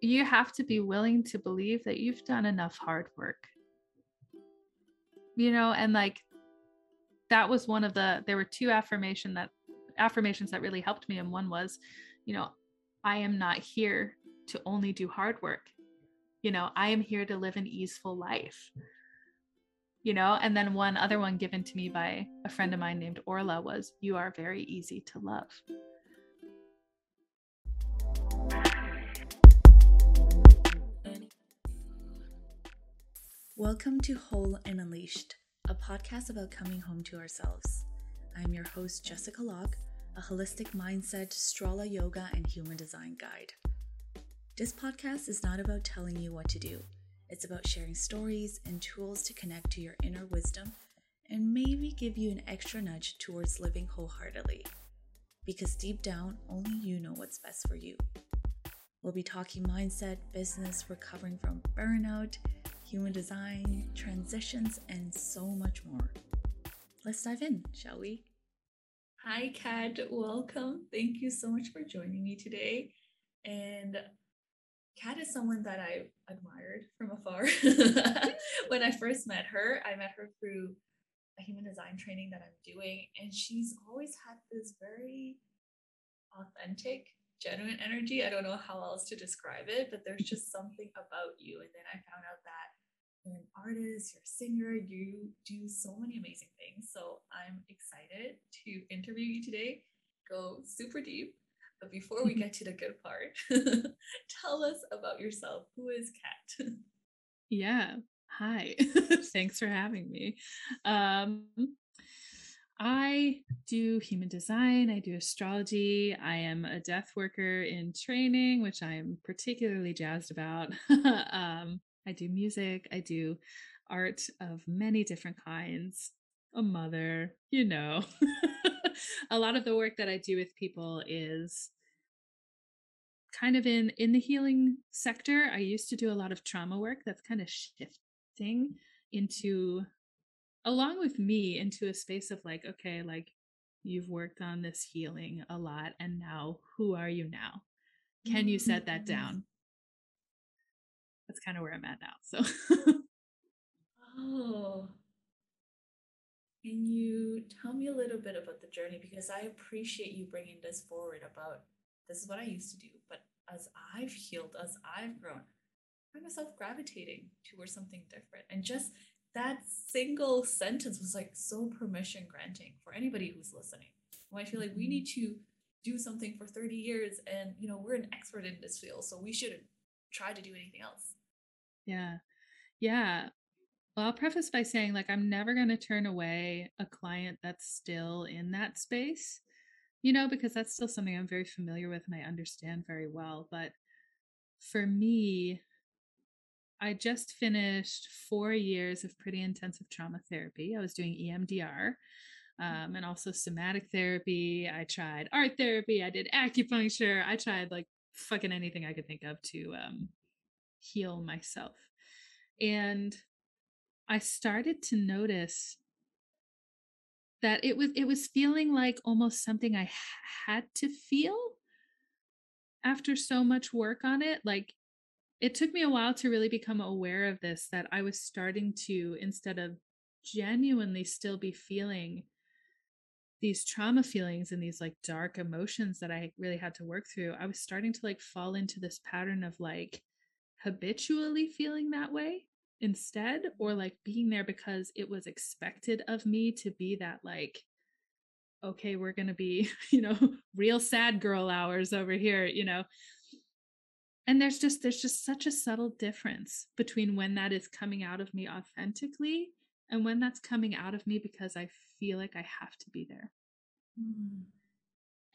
you have to be willing to believe that you've done enough hard work. You know, and like that was one of the there were two affirmation that affirmations that really helped me and one was, you know, I am not here to only do hard work. You know, I am here to live an easeful life. You know, and then one other one given to me by a friend of mine named Orla was, You are very easy to love. Welcome to Whole and Unleashed, a podcast about coming home to ourselves. I'm your host, Jessica Locke, a holistic mindset, Strala yoga, and human design guide. This podcast is not about telling you what to do, it's about sharing stories and tools to connect to your inner wisdom and maybe give you an extra nudge towards living wholeheartedly. Because deep down, only you know what's best for you. We'll be talking mindset, business, recovering from burnout human design, transitions, and so much more. Let's dive in, shall we? Hi, Kat. Welcome. Thank you so much for joining me today. And Kat is someone that I admired from afar. when I first met her, I met her through a human design training that I'm doing, and she's always had this very authentic genuine energy. I don't know how else to describe it, but there's just something about you. And then I found out that you're an artist, you're a singer, you do so many amazing things. So I'm excited to interview you today, go super deep. But before we get to the good part, tell us about yourself. Who is Kat? Yeah. Hi. Thanks for having me. Um, I do human design, I do astrology, I am a death worker in training, which I am particularly jazzed about. um, I do music, I do art of many different kinds, a mother, you know. a lot of the work that I do with people is kind of in in the healing sector. I used to do a lot of trauma work that's kind of shifting into along with me into a space of like okay, like you've worked on this healing a lot and now who are you now? Can you set that mm-hmm. down? That's kind of where I'm at now. So, oh, can you tell me a little bit about the journey? Because I appreciate you bringing this forward about this is what I used to do, but as I've healed, as I've grown, I find myself gravitating towards something different. And just that single sentence was like so permission granting for anybody who's listening. When I feel like we mm-hmm. need to do something for 30 years and you know we're an expert in this field so we shouldn't try to do anything else yeah. Yeah. Well, I'll preface by saying, like, I'm never going to turn away a client that's still in that space, you know, because that's still something I'm very familiar with and I understand very well. But for me, I just finished four years of pretty intensive trauma therapy. I was doing EMDR um, and also somatic therapy. I tried art therapy. I did acupuncture. I tried like fucking anything I could think of to um, heal myself. And I started to notice that it was it was feeling like almost something I had to feel after so much work on it like it took me a while to really become aware of this that I was starting to instead of genuinely still be feeling these trauma feelings and these like dark emotions that I really had to work through I was starting to like fall into this pattern of like habitually feeling that way instead or like being there because it was expected of me to be that like okay we're going to be you know real sad girl hours over here you know and there's just there's just such a subtle difference between when that is coming out of me authentically and when that's coming out of me because i feel like i have to be there mm.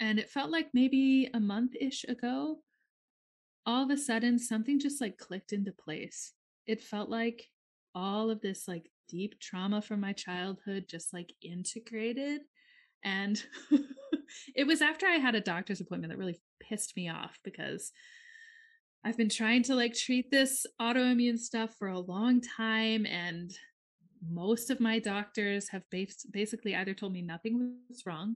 and it felt like maybe a month ish ago all of a sudden something just like clicked into place. It felt like all of this like deep trauma from my childhood just like integrated. And it was after I had a doctor's appointment that really pissed me off because I've been trying to like treat this autoimmune stuff for a long time and most of my doctors have bas- basically either told me nothing was wrong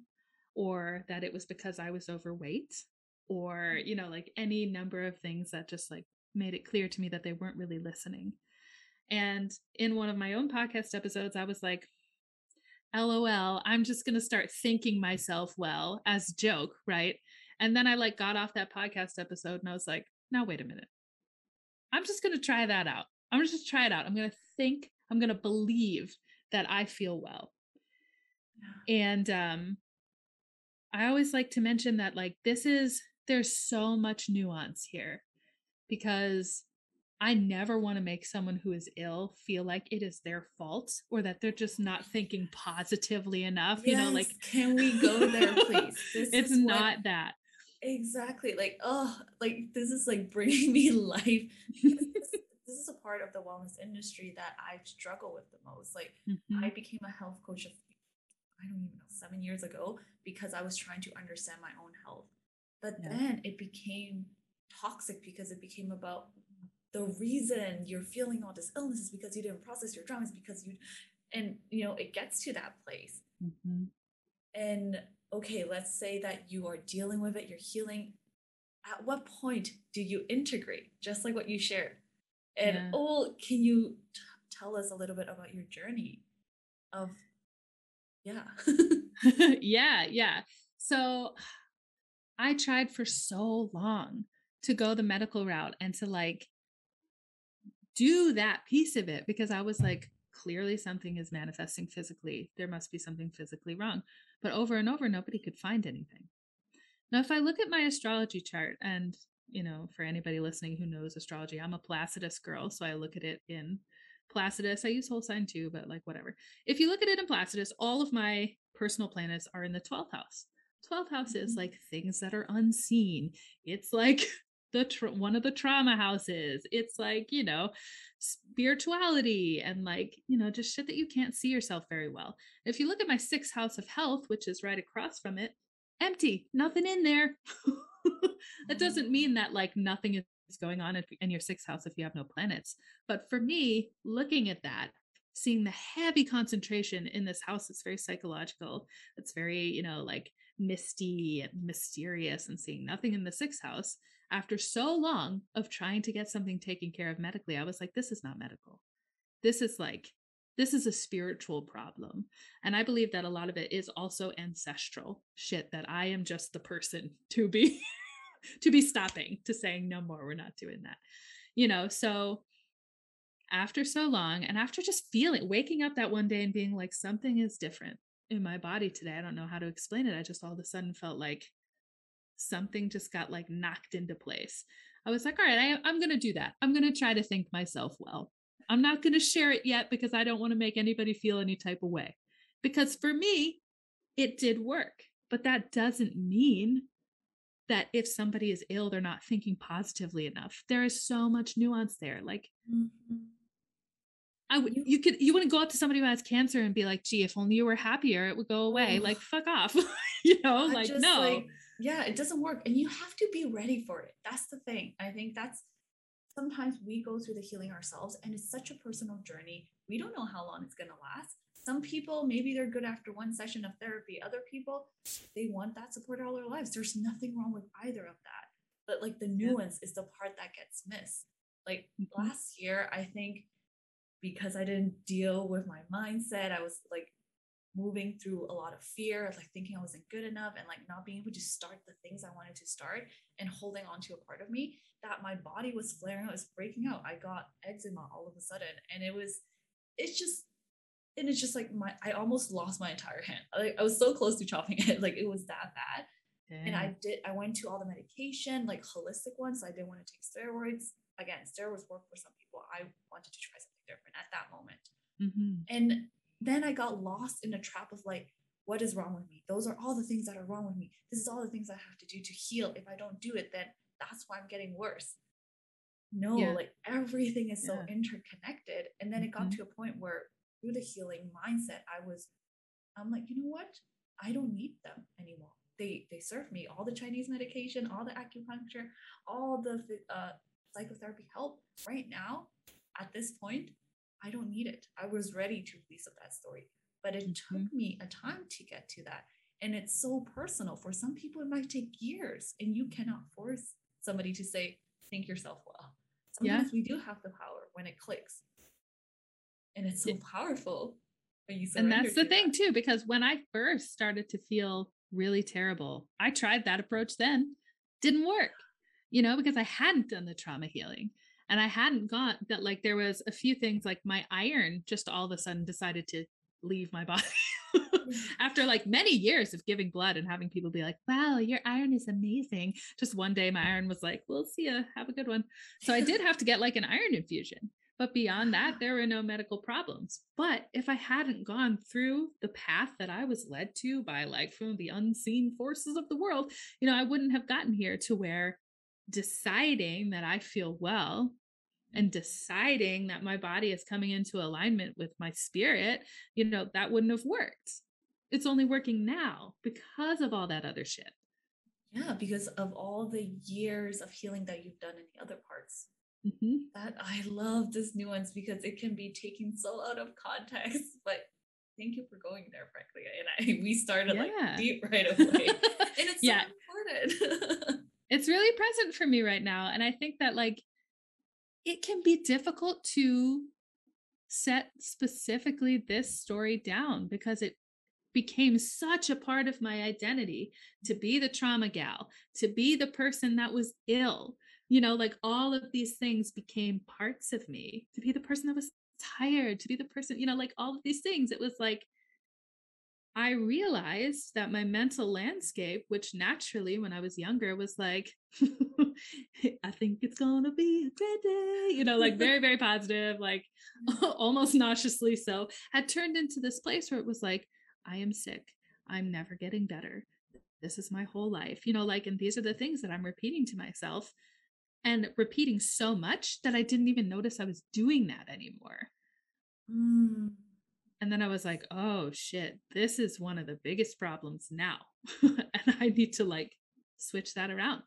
or that it was because I was overweight or you know like any number of things that just like made it clear to me that they weren't really listening. And in one of my own podcast episodes, I was like, LOL, I'm just going to start thinking myself well as joke, right? And then I like got off that podcast episode and I was like, now wait a minute. I'm just going to try that out. I'm just going to try it out. I'm going to think, I'm going to believe that I feel well. Yeah. And um I always like to mention that like this is there's so much nuance here because I never want to make someone who is ill feel like it is their fault or that they're just not thinking positively enough. Yes, you know, like can we go there, please? This it's not what, that. Exactly. Like, oh, like this is like bringing me life. this, this is a part of the wellness industry that I struggle with the most. Like, mm-hmm. I became a health coach of I don't even know, seven years ago because I was trying to understand my own health. But yeah. then it became toxic because it became about the reason you're feeling all this illness is because you didn't process your traumas because you and you know it gets to that place mm-hmm. and okay let's say that you are dealing with it you're healing at what point do you integrate just like what you shared and yeah. oh can you t- tell us a little bit about your journey of yeah yeah yeah so i tried for so long to go the medical route and to like do that piece of it because I was like, clearly something is manifesting physically. There must be something physically wrong. But over and over, nobody could find anything. Now, if I look at my astrology chart, and you know, for anybody listening who knows astrology, I'm a Placidus girl, so I look at it in Placidus. I use whole sign too, but like whatever. If you look at it in Placidus, all of my personal planets are in the 12th house. 12th house mm-hmm. is like things that are unseen. It's like the tra- one of the trauma houses. It's like, you know, spirituality and like, you know, just shit that you can't see yourself very well. If you look at my sixth house of health, which is right across from it, empty, nothing in there. that doesn't mean that like nothing is going on in your sixth house if you have no planets. But for me, looking at that, seeing the heavy concentration in this house, it's very psychological. It's very, you know, like misty and mysterious and seeing nothing in the sixth house after so long of trying to get something taken care of medically, I was like, this is not medical. This is like, this is a spiritual problem. And I believe that a lot of it is also ancestral shit that I am just the person to be to be stopping to saying no more, we're not doing that. You know, so after so long and after just feeling waking up that one day and being like something is different in my body today. I don't know how to explain it. I just all of a sudden felt like something just got like knocked into place. I was like, all right, I, I'm going to do that. I'm going to try to think myself well. I'm not going to share it yet because I don't want to make anybody feel any type of way. Because for me, it did work. But that doesn't mean that if somebody is ill, they're not thinking positively enough. There is so much nuance there. Like, mm-hmm. I would, you could, you wouldn't go up to somebody who has cancer and be like, gee, if only you were happier, it would go away. Like, fuck off. you know, I like, no. Like, yeah it doesn't work and you have to be ready for it that's the thing i think that's sometimes we go through the healing ourselves and it's such a personal journey we don't know how long it's going to last some people maybe they're good after one session of therapy other people they want that support all their lives there's nothing wrong with either of that but like the nuance yeah. is the part that gets missed like mm-hmm. last year i think because i didn't deal with my mindset i was like moving through a lot of fear of like thinking I wasn't good enough and like not being able to start the things I wanted to start and holding on to a part of me that my body was flaring out, was breaking out. I got eczema all of a sudden. And it was, it's just, and it's just like my, I almost lost my entire hand. Like I was so close to chopping it. Like it was that bad. Damn. And I did, I went to all the medication, like holistic ones. So I didn't want to take steroids. Again, steroids work for some people. I wanted to try something different at that moment. Mm-hmm. And then I got lost in a trap of like, what is wrong with me? Those are all the things that are wrong with me. This is all the things I have to do to heal. If I don't do it, then that's why I'm getting worse. No, yeah. like everything is yeah. so interconnected. And then it got mm-hmm. to a point where through the healing mindset, I was, I'm like, you know what? I don't need them anymore. They they serve me all the Chinese medication, all the acupuncture, all the uh, psychotherapy help right now. At this point, I don't need it. I was ready to release up that story. But it mm-hmm. took me a time to get to that. And it's so personal. For some people, it might take years, and you cannot force somebody to say, think yourself well. sometimes yeah. we do have the power when it clicks. And it's so powerful. and that's the thing too, because when I first started to feel really terrible, I tried that approach then. Didn't work, you know, because I hadn't done the trauma healing and I hadn't got that like there was a few things like my iron just all of a sudden decided to leave my body mm. after like many years of giving blood and having people be like, wow, your iron is amazing. Just one day my iron was like, we'll see ya. Have a good one. So I did have to get like an iron infusion. But beyond that, ah. there were no medical problems. But if I hadn't gone through the path that I was led to by like from the unseen forces of the world, you know, I wouldn't have gotten here to where deciding that I feel well and deciding that my body is coming into alignment with my spirit, you know, that wouldn't have worked. It's only working now because of all that other shit. Yeah, because of all the years of healing that you've done in the other parts. Mm-hmm. That I love this nuance because it can be taken so out of context. But thank you for going there, frankly. And I we started yeah. like deep right away. and it's yeah. so important. it's really present for me right now. And I think that like it can be difficult to set specifically this story down because it became such a part of my identity to be the trauma gal, to be the person that was ill. You know, like all of these things became parts of me, to be the person that was tired, to be the person, you know, like all of these things. It was like I realized that my mental landscape, which naturally when I was younger was like, I think it's gonna be a great day, you know, like very, very positive, like almost nauseously so, had turned into this place where it was like, I am sick. I'm never getting better. This is my whole life, you know, like, and these are the things that I'm repeating to myself and repeating so much that I didn't even notice I was doing that anymore. Mm. And then I was like, oh shit, this is one of the biggest problems now. and I need to like switch that around.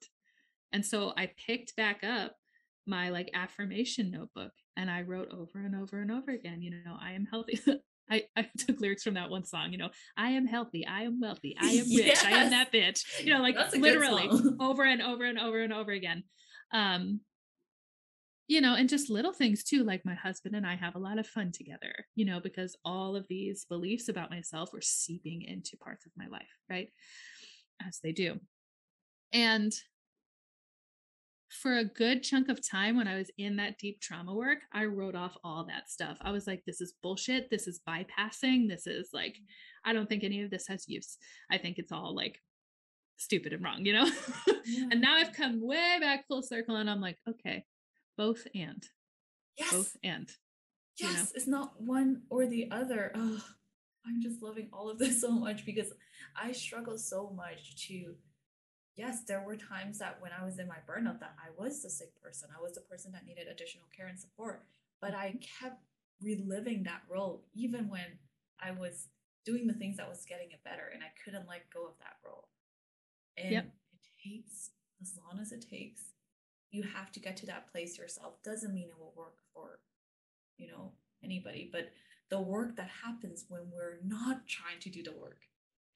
And so I picked back up my like affirmation notebook and I wrote over and over and over again, you know, I am healthy. I, I took lyrics from that one song, you know, I am healthy, I am wealthy, I am rich, yes. I am that bitch. You know, like literally over and over and over and over again. Um, you know, and just little things too, like my husband and I have a lot of fun together, you know, because all of these beliefs about myself were seeping into parts of my life, right? As they do. And for a good chunk of time when I was in that deep trauma work, I wrote off all that stuff. I was like, this is bullshit. This is bypassing. This is like, mm-hmm. I don't think any of this has use. I think it's all like stupid and wrong, you know? Yeah. and now I've come way back full circle and I'm like, okay, both and. Yes. Both and yes you know? it's not one or the other. Oh i'm just loving all of this so much because i struggle so much to yes there were times that when i was in my burnout that i was the sick person. I was the person that needed additional care and support but i kept reliving that role even when i was doing the things that was getting it better and i couldn't let go of that role. And yep. it takes as long as it takes you have to get to that place yourself doesn't mean it will work for you know anybody but the work that happens when we're not trying to do the work.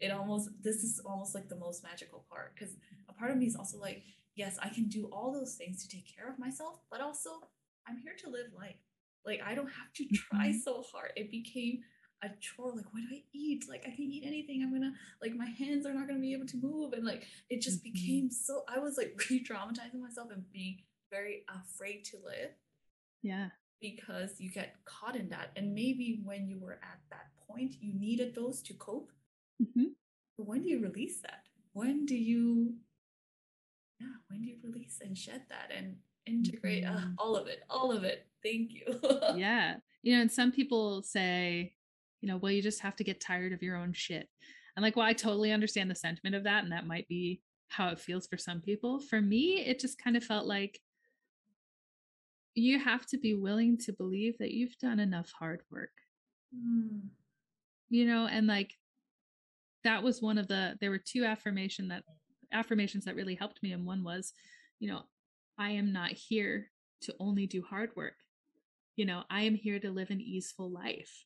It almost this is almost like the most magical part because a part of me is also like yes i can do all those things to take care of myself but also i'm here to live life. Like i don't have to try mm-hmm. so hard. It became a chore like what do i eat? Like i can eat anything. I'm gonna like my hands are not gonna be able to move. And like it just mm-hmm. became so i was like re-traumatizing myself and being very afraid to live yeah. because you get caught in that. And maybe when you were at that point you needed those to cope. Mm-hmm. but when do you release that? When do you yeah when do you release and shed that and integrate uh, mm-hmm. uh, all of it all of it? Thank you. Yeah. You know and some people say you know, well, you just have to get tired of your own shit. And like, well, I totally understand the sentiment of that. And that might be how it feels for some people. For me, it just kind of felt like you have to be willing to believe that you've done enough hard work. Mm. You know, and like that was one of the there were two affirmation that affirmations that really helped me and one was, you know, I am not here to only do hard work. You know, I am here to live an easeful life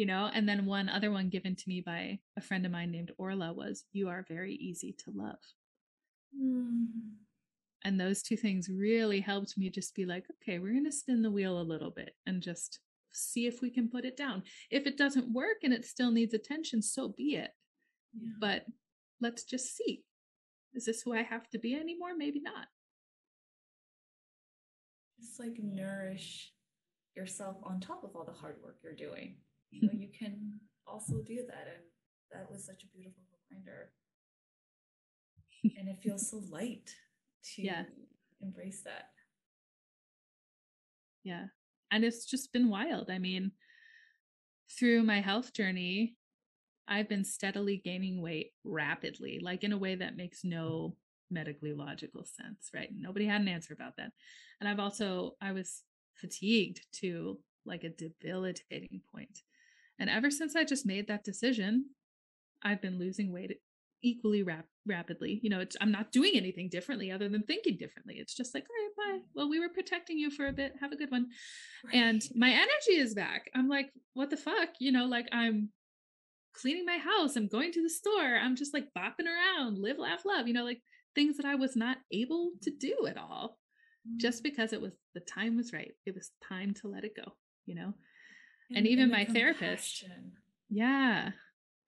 you know and then one other one given to me by a friend of mine named orla was you are very easy to love mm. And those two things really helped me just be like, okay, we're going to spin the wheel a little bit and just see if we can put it down. If it doesn't work and it still needs attention, so be it. Yeah. But let's just see. Is this who I have to be anymore? Maybe not. Just like nourish yourself on top of all the hard work you're doing. You know, you can also do that. And that was such a beautiful reminder. and it feels so light to yeah. embrace that. Yeah. And it's just been wild. I mean, through my health journey, I've been steadily gaining weight rapidly, like in a way that makes no medically logical sense, right? Nobody had an answer about that. And I've also, I was fatigued to like a debilitating point. And ever since I just made that decision, I've been losing weight equally rap- rapidly. You know, I'm not doing anything differently other than thinking differently. It's just like, all right, bye. Well, we were protecting you for a bit. Have a good one. Right. And my energy is back. I'm like, what the fuck? You know, like I'm cleaning my house. I'm going to the store. I'm just like bopping around, live, laugh, love. You know, like things that I was not able to do at all, mm-hmm. just mm. because it was the time was right. It was time to let it go. You know, and, and even and my therapist. Yeah,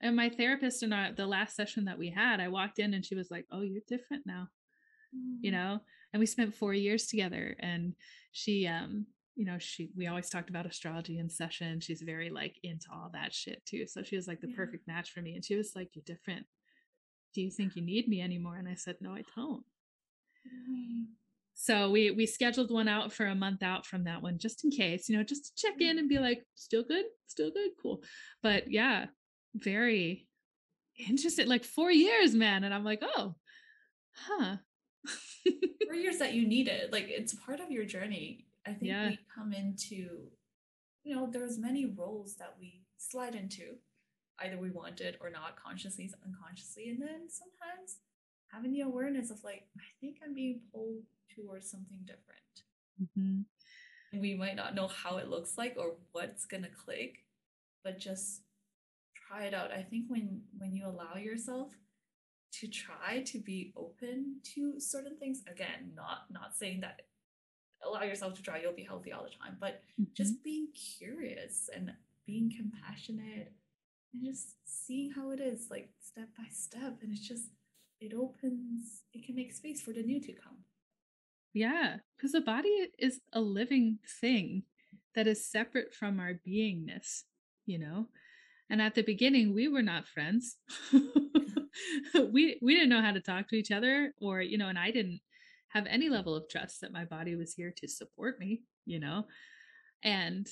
and my therapist in our, the last session that we had, I walked in and she was like, "Oh, you're different now," mm. you know. And we spent four years together, and she, um, you know, she we always talked about astrology in session. She's very like into all that shit too. So she was like the yeah. perfect match for me. And she was like, "You're different. Do you think you need me anymore?" And I said, "No, I don't." Mm. So we we scheduled one out for a month out from that one just in case, you know, just to check in mm. and be like, still good, still good, cool. But yeah, very interested like four years man and i'm like oh huh. Four years that you needed like it's part of your journey. I think yeah. we come into you know there's many roles that we slide into either we want it or not consciously unconsciously and then sometimes having the awareness of like i think i'm being pulled towards something different mm-hmm. we might not know how it looks like or what's gonna click but just try it out. I think when when you allow yourself to try to be open to certain things, again, not not saying that allow yourself to try, you'll be healthy all the time, but mm-hmm. just being curious and being compassionate and just seeing how it is, like step by step. And it's just it opens, it can make space for the new to come. Yeah, because the body is a living thing that is separate from our beingness, you know? And at the beginning, we were not friends. we we didn't know how to talk to each other, or you know, and I didn't have any level of trust that my body was here to support me, you know. And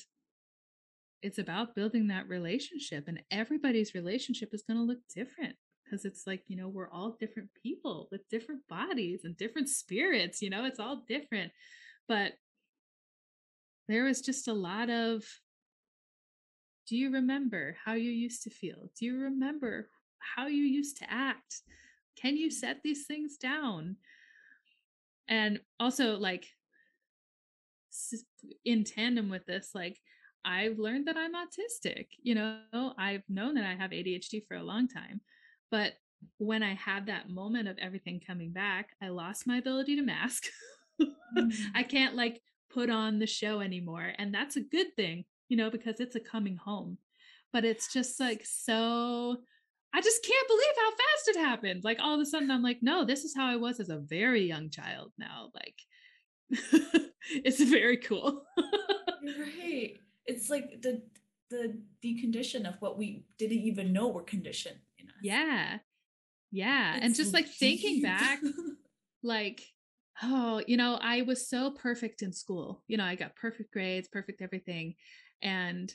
it's about building that relationship, and everybody's relationship is going to look different because it's like you know we're all different people with different bodies and different spirits you know it's all different but there was just a lot of do you remember how you used to feel? Do you remember how you used to act? Can you set these things down? And also, like, in tandem with this, like, I've learned that I'm autistic. You know, I've known that I have ADHD for a long time. But when I had that moment of everything coming back, I lost my ability to mask. mm. I can't like put on the show anymore. And that's a good thing you know, because it's a coming home. But it's just like so I just can't believe how fast it happened. Like all of a sudden I'm like, no, this is how I was as a very young child now. Like it's very cool. right. It's like the the decondition of what we didn't even know were conditioned. Yeah. Yeah. It's and just like deep. thinking back, like, oh, you know, I was so perfect in school. You know, I got perfect grades, perfect everything. And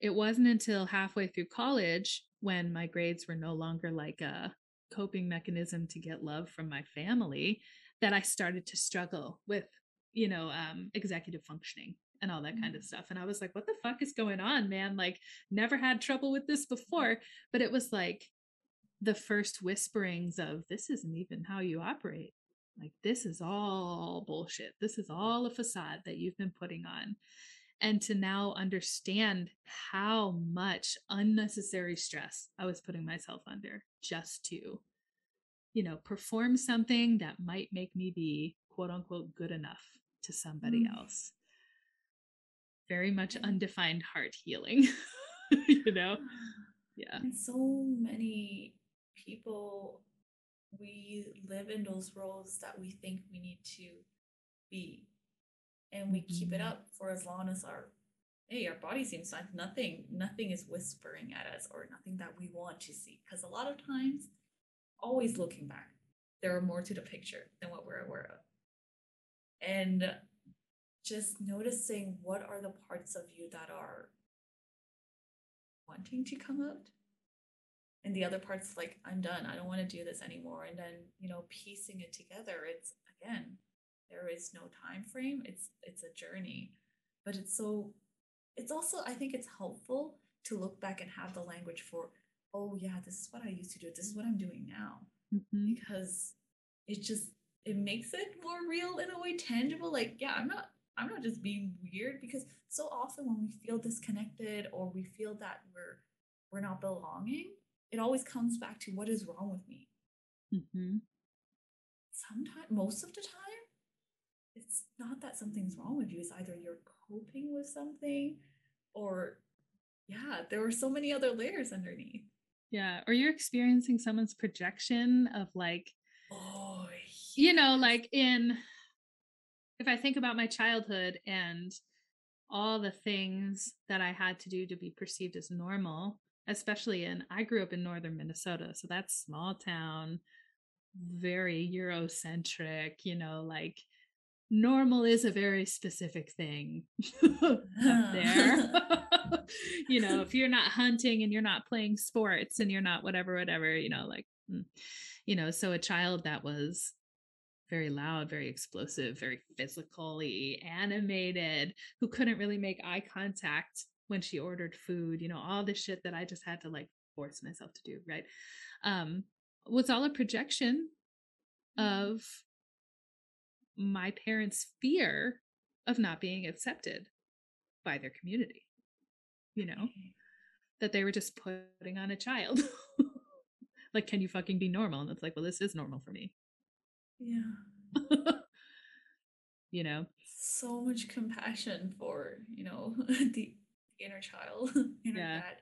it wasn't until halfway through college when my grades were no longer like a coping mechanism to get love from my family that I started to struggle with, you know, um, executive functioning and all that mm-hmm. kind of mm. stuff. And I was like, what the fuck is going on, man? Like, never had trouble with this before. But it was like the first whisperings of this isn't even how you operate. Like, this is all bullshit. This is all a facade that you've been putting on and to now understand how much unnecessary stress I was putting myself under just to, you know, perform something that might make me be quote unquote good enough to somebody Mm. else. Very much undefined heart healing, you know? Yeah. And so many people, we live in those roles that we think we need to be. And we keep it Mhm. up for as long as our hey, our body seems fine. Nothing, nothing is whispering at us or nothing that we want to see. Because a lot of times, always looking back, there are more to the picture than what we're aware of. And just noticing what are the parts of you that are wanting to come out and the other parts like i'm done. I don't want to do this anymore. And then you know piecing it together it's again there is no time frame. It's it's a journey. But it's so it's also i think it's helpful to look back and have the language for oh yeah this is what i used to do. This is what i'm doing now. Mhm. because it just it makes it more real in a way tangible. Like yeah i'm not i'm not just being weird because so often when we feel disconnected or we feel that we're we're not belonging it always comes back to what is wrong with me Mm-hmm. sometimes most of the time it's not that something's wrong with you it's either you're coping with something or yeah there were so many other layers underneath Yeah. Or you're experiencing someone's projection of like, oh you know, like in, if I think about my childhood and all the things that I had to do to be perceived as normal, especially in, I grew up in northern Minnesota. So that's small town, very Eurocentric, you know, like normal is a very specific thing up there. you know, if you're not hunting and you're not playing sports and you're not whatever, whatever, you know, like, mm, you know, so a child that was very loud, very explosive, very physically animated, who couldn't really make eye contact when she ordered food, you know, all the shit that I just had to like force myself to do, right? Um, was all a projection of my parents' fear of not being accepted by their community, you know, that they were just putting on a child. like, can you fucking be normal? And it's like, well, this is normal for me, yeah you know? so much compassion for you know the inner child inner Yeah. dad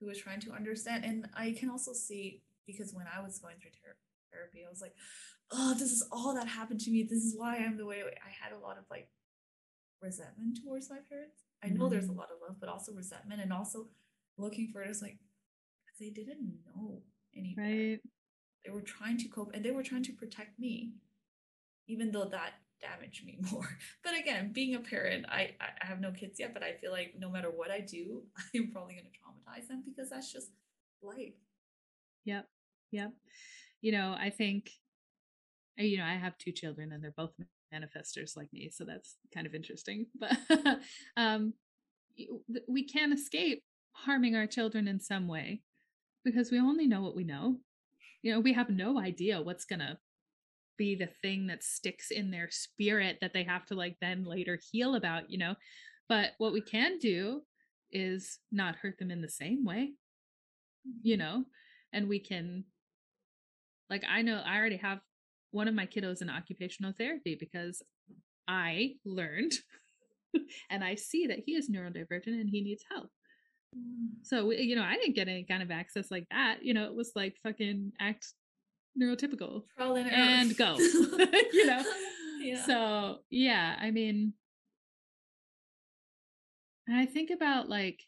who was trying to understand and i can also see because when i was going through ther- therapy i was like oh this is all that happened to me this is why i'm the way i had a lot of like resentment towards my parents i know there's a Mhm. lot of love but also resentment and also looking for it as like they didn't know any Right. they were trying to cope and they were trying to protect me even though that damaged me more but again being a parent i i I have no kids yet but i feel like no matter what i do i'm probably going to traumatize them because that's just life Yep. Yep. You know, I think, uh, you know, I have two children and they're both manifestors like me. So that's kind of interesting. But um, we can't escape harming our children in some way because we only know what we know. You know, we have no idea what's going to be the thing that sticks in their spirit that they have to like then later heal about, you know. But what we can do is not hurt them in the same way you know and we can like i know i already have one of my kiddos in occupational therapy because i learned and i see that he is neurodivergent and he needs help Mm. so you know i didn't get any kind of access like that you know it was like fucking act neurotypical And go. You know? yeah so yeah i mean and i think about like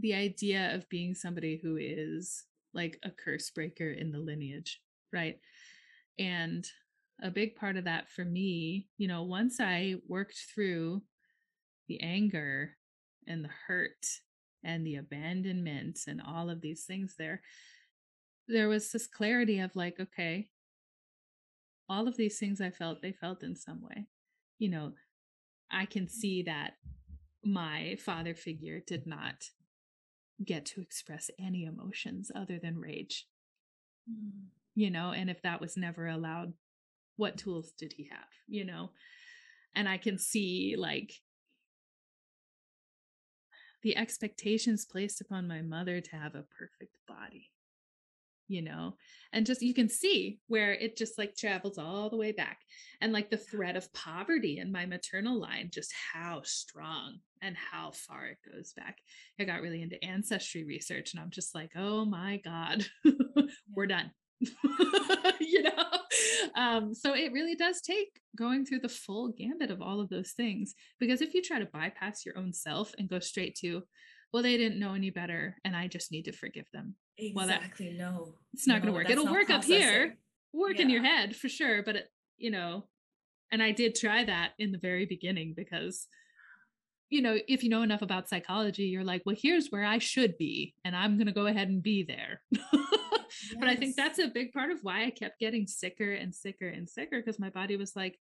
the idea of being somebody who is like a curse breaker in the lineage right and a big part of that for me you know once i worked through the anger and the hurt and the abandonment and all of these things there there was this clarity of like okay all of these things i felt they felt in some way. You know i can see that my father figure did not get to express any emotions other than rage. Mm. you know and if that was never allowed what tools did he have you know? And i can see like the expectations placed upon my mother to have a perfect body you know and just you can see where it just like travels all the way back and like the thread of poverty in my maternal line just how strong and how far it goes back. I got really into ancestry research and i'm just like oh my god we're done. You know? Um, so it really does take going through the full gambit of all of those things because if you try to bypass your own self and go straight to well they didn't know any better and i just need to forgive them exactly well, that, no it's not no, going to work it'll work processing. up here work yeah. in your head for sure but it, you know and i did try that in the very beginning because you know if you know enough about psychology you're like well here's where i should be and i'm going to go ahead and be there yes. but i think that's a big part of why i kept getting sicker and sicker and sicker because my body was like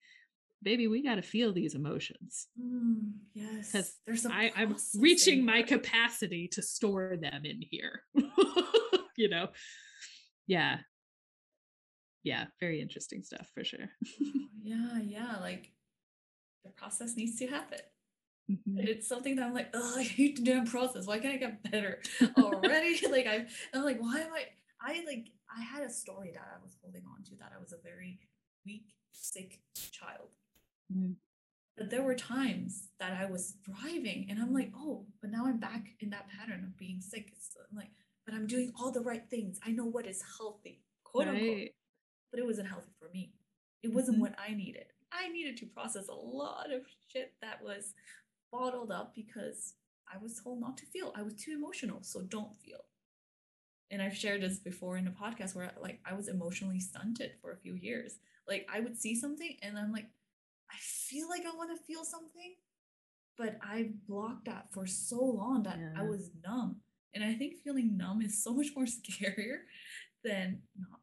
baby, we got to feel these emotions. Mm, yes. Because there's I, I'm reaching my capacity to store them in here. you know? Yeah. Yeah. Very interesting stuff for sure. yeah. Yeah. Like the process needs to happen. Mm-hmm. It's something that I'm like, oh, I hate to do a process. Why can't I get better already? like I'm, I'm like, why am I? I like I had a story that I was holding on to that I was a very weak, sick child Mm. But there were times that I was thriving and I'm like, oh, but now I'm back in that pattern of being sick. It's I'm like, but I'm doing all the right things. I know what is healthy, quote right. unquote. But it wasn't healthy for me. It wasn't mm-hmm. what I needed. I needed to process a lot of shit that was bottled up because I was told not to feel. I was too emotional, so don't feel. And I've shared this before in a podcast where like I was emotionally stunted for a few years. Like I would see something and I'm like, I feel like I want to feel something, but I blocked that for so long that yeah. I was numb. And I think feeling numb is so much more scarier than not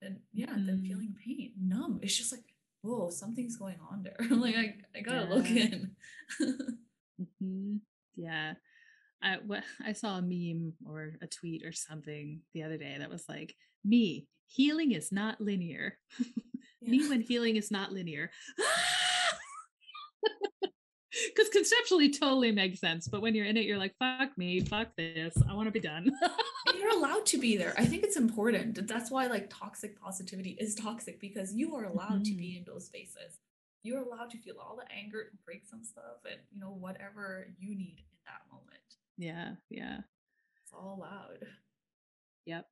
than yeah, mm. than mm-hmm. feeling pain. Numb. It's just like, whoa, something's going on there. I'm like, I, I gotta yeah. look in. mm-hmm. Yeah. I what I saw a meme or a tweet or something the other day that was like, me, healing is not linear. Yeah. me when healing is not linear. because conceptually totally makes sense but when you're in it you're like fuck me fuck this i want to be done. You're allowed to be there i think it's important that's why like toxic positivity is toxic because you are allowed mm-hmm. to be mm-hmm. in those spaces. You're allowed to feel all the anger and break some stuff and you know whatever you need in that moment. Yeah yeah. It's all allowed. Yep.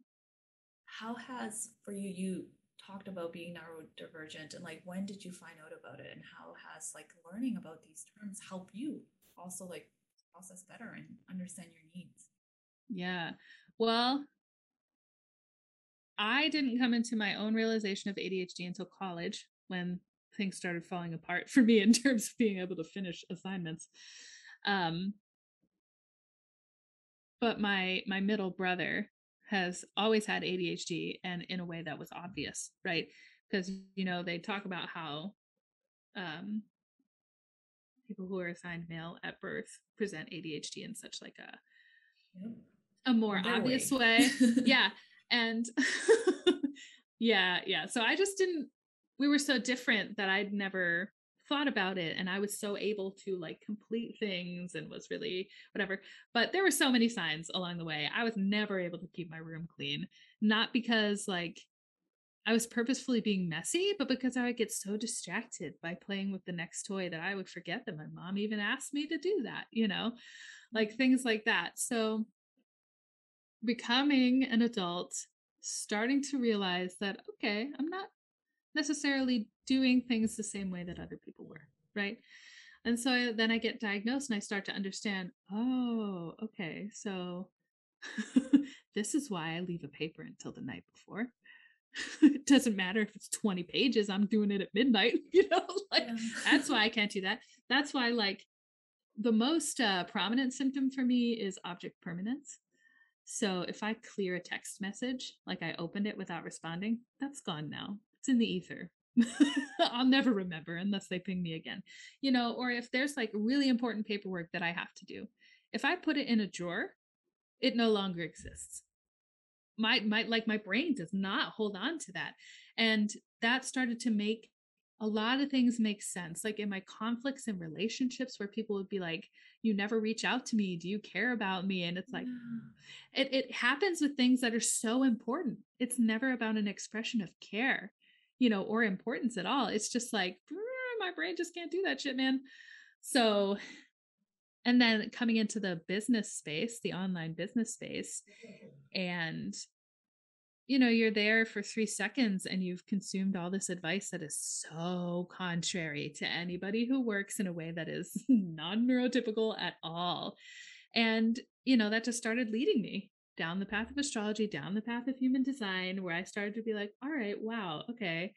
How has for you you talked about being neurodivergent and like when did you find out about it? And how has like learning about these terms help you also like process better and understand your needs? Yeah. Well i didn't come into my own realization of adhd until college when things started falling apart for me in terms of being able to finish assignments. Um but my my middle brother has always had ADHD and in a way that was obvious, right? Because you know, they talk about how um people who are assigned male at birth present ADHD in such like a yep. a more obvious way. yeah. And yeah, yeah. So I just didn't we were so different that I'd never thought about it and I was so able to like complete things and was really whatever. But there were so many signs along the way. I was never able to keep my room clean, not because like I was purposefully being messy, but because I would get so distracted by playing with the next toy that I would forget that my mom even asked me to do that, you know, like things like that. So, becoming an adult, starting to realize that, okay, I'm not necessarily doing things the same way that other people were, right? And so I, then I get diagnosed and I start to understand, oh, okay, so this is why I leave a paper until the night before. it doesn't matter if it's 20 pages, I'm doing it at midnight, you know? like yeah. that's why I can't do that. That's why like the most uh, prominent symptom for me is object permanence. So if I clear a text message, like I opened it without responding, that's gone now. It's in the ether. I'll never remember unless they ping me again. You know, or if there's like really important paperwork that I have to do. If I put it in a drawer, it no longer exists. My my like my brain does not hold on to that. And that started to make a lot of things make sense. Like in my conflicts and relationships where people would be like, you never reach out to me. Do you care about me? And it's like, mm. it, it happens with things that are so important. It's never about an expression of care, you know, or importance at all. It's just like, my brain just can't do that shit, man. So, and then coming into the business space, the online business space, and you know, you're there for three seconds and you've consumed all this advice that is so contrary to anybody who works in a way that is non neurotypical at all. And, you know, that just started leading me down the path of astrology, down the path of human design, where I started to be like, all right, wow, okay,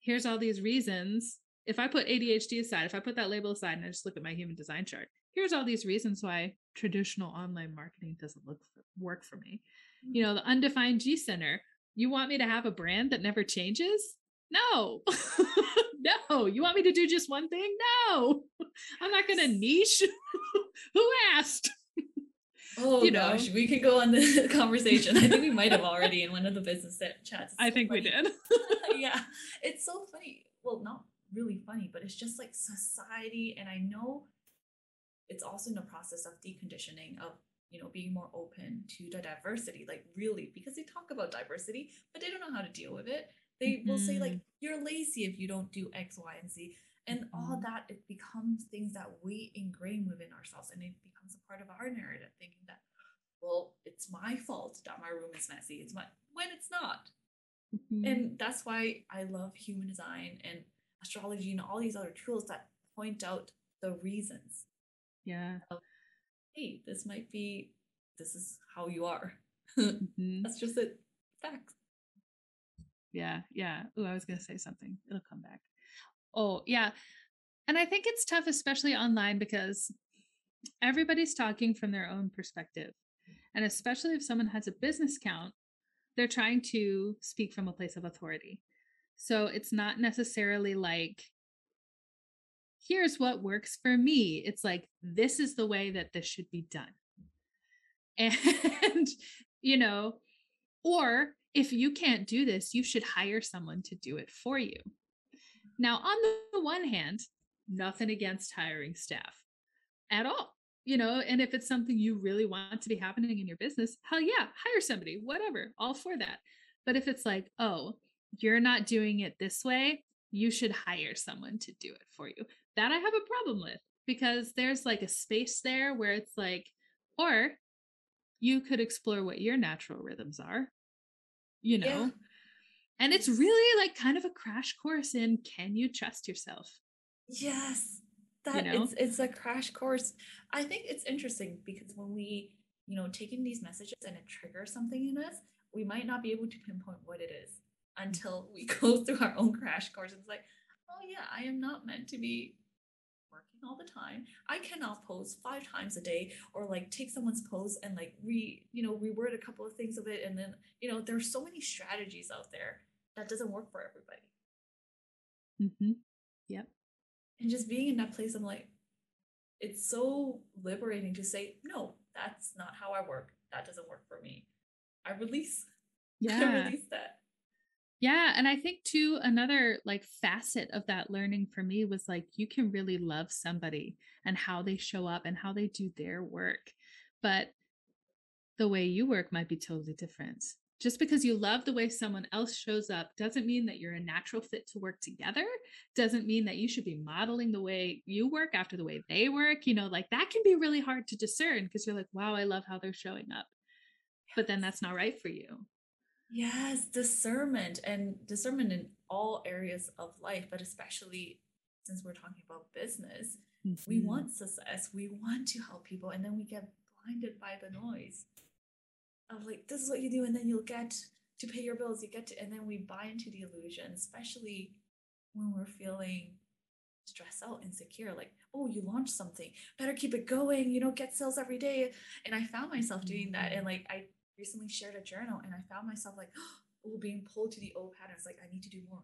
here's all these reasons. If I put ADHD aside, if I put that label aside and I just look at my human design chart, here's all these reasons why traditional online marketing doesn't look for, work for me hmm. you know, the undefined G center. You want me to have a brand that never changes? No. no. You want me to do just one thing? No. I'm not going to niche. Who asked? Oh you gosh, we could go on the conversation. I think we might have already in one of the business chats. I think funny. we did. yeah. It's so funny. Well, not really funny, but it's just like society. And I know it's also in the process of deconditioning of you know being more open to the diversity like really because they talk about diversity but they don't know how to deal with it they mm-hmm. will say like mm-hmm. you're lazy if you don't do x y and z and mm-hmm. all that it becomes things that we ingrain within ourselves and it becomes a part of our narrative thinking that well it's my fault that my room is messy it's my when it's not mm-hmm. and that's why i love human design and astrology and all these other tools that point out the reasons yeah of hey, this might be, this is how you are. mm-hmm. That's just a fact. Yeah, yeah. Oh, I was to say something. It'll come back. Oh, yeah. And I think it's tough, especially online, because everybody's talking from their own perspective. And especially if someone has a business account, they're trying to speak from a place of authority. So it's not necessarily like here's what works for me. It's like, this is the way that this should be done. And, you know, or if you can't do this, you should hire someone to do it for you. Now, on the one hand, nothing against hiring staff at all. You know, and if it's something you really want to be happening in your business, hell yeah, hire somebody, whatever, all for that. But if it's like, oh, you're not doing it this way, you should hire someone to do it for you that I have a problem with because there's like a space there where it's like, or you could explore what your natural rhythms are, you know? Yeah. And it's really like kind of a crash course in can you trust yourself? Yes. That you know? it's it's a crash course. I think it's interesting because when we, you know, take in these messages and it triggers something in us, we might not be able to pinpoint what it is until we go through our own crash course. It's like, oh yeah, I am not meant to be working all the time. I cannot pose five times a day or like take someone's pose and like re, you know, reword a couple of things of it. And then, you know, there's so many strategies out there that doesn't work for everybody. Mm-hmm. Yep. And just being in that place, I'm like, it's so liberating to say, no, that's not how I work. That doesn't work for me. I release. Yeah. I release that. Yeah. And I think too, another like facet of that learning for me was like, you can really love somebody and how they show up and how they do their work. But the way you work might be totally different. Just because you love the way someone else shows up doesn't mean that you're a natural fit to work together. Doesn't mean that you should be modeling the way you work after the way they work. You know, like that can be really hard to discern because you're like, wow, I love how they're showing up. But then that's not right for you. Yes, discernment and discernment in all areas of life, but especially since we're talking about business, mm-hmm. we want success, we want to help people, and then we get blinded by the noise of like, this is what you do, and then you'll get to pay your bills, you get to, and then we buy into the illusion, especially when we're feeling stressed out, insecure, like, oh, you launched something, better keep it going, you know, get sales every day. And I found myself doing that. And like, I recently shared a journal and I found myself like, oh, being pulled to the old patterns. Like, I need to do more.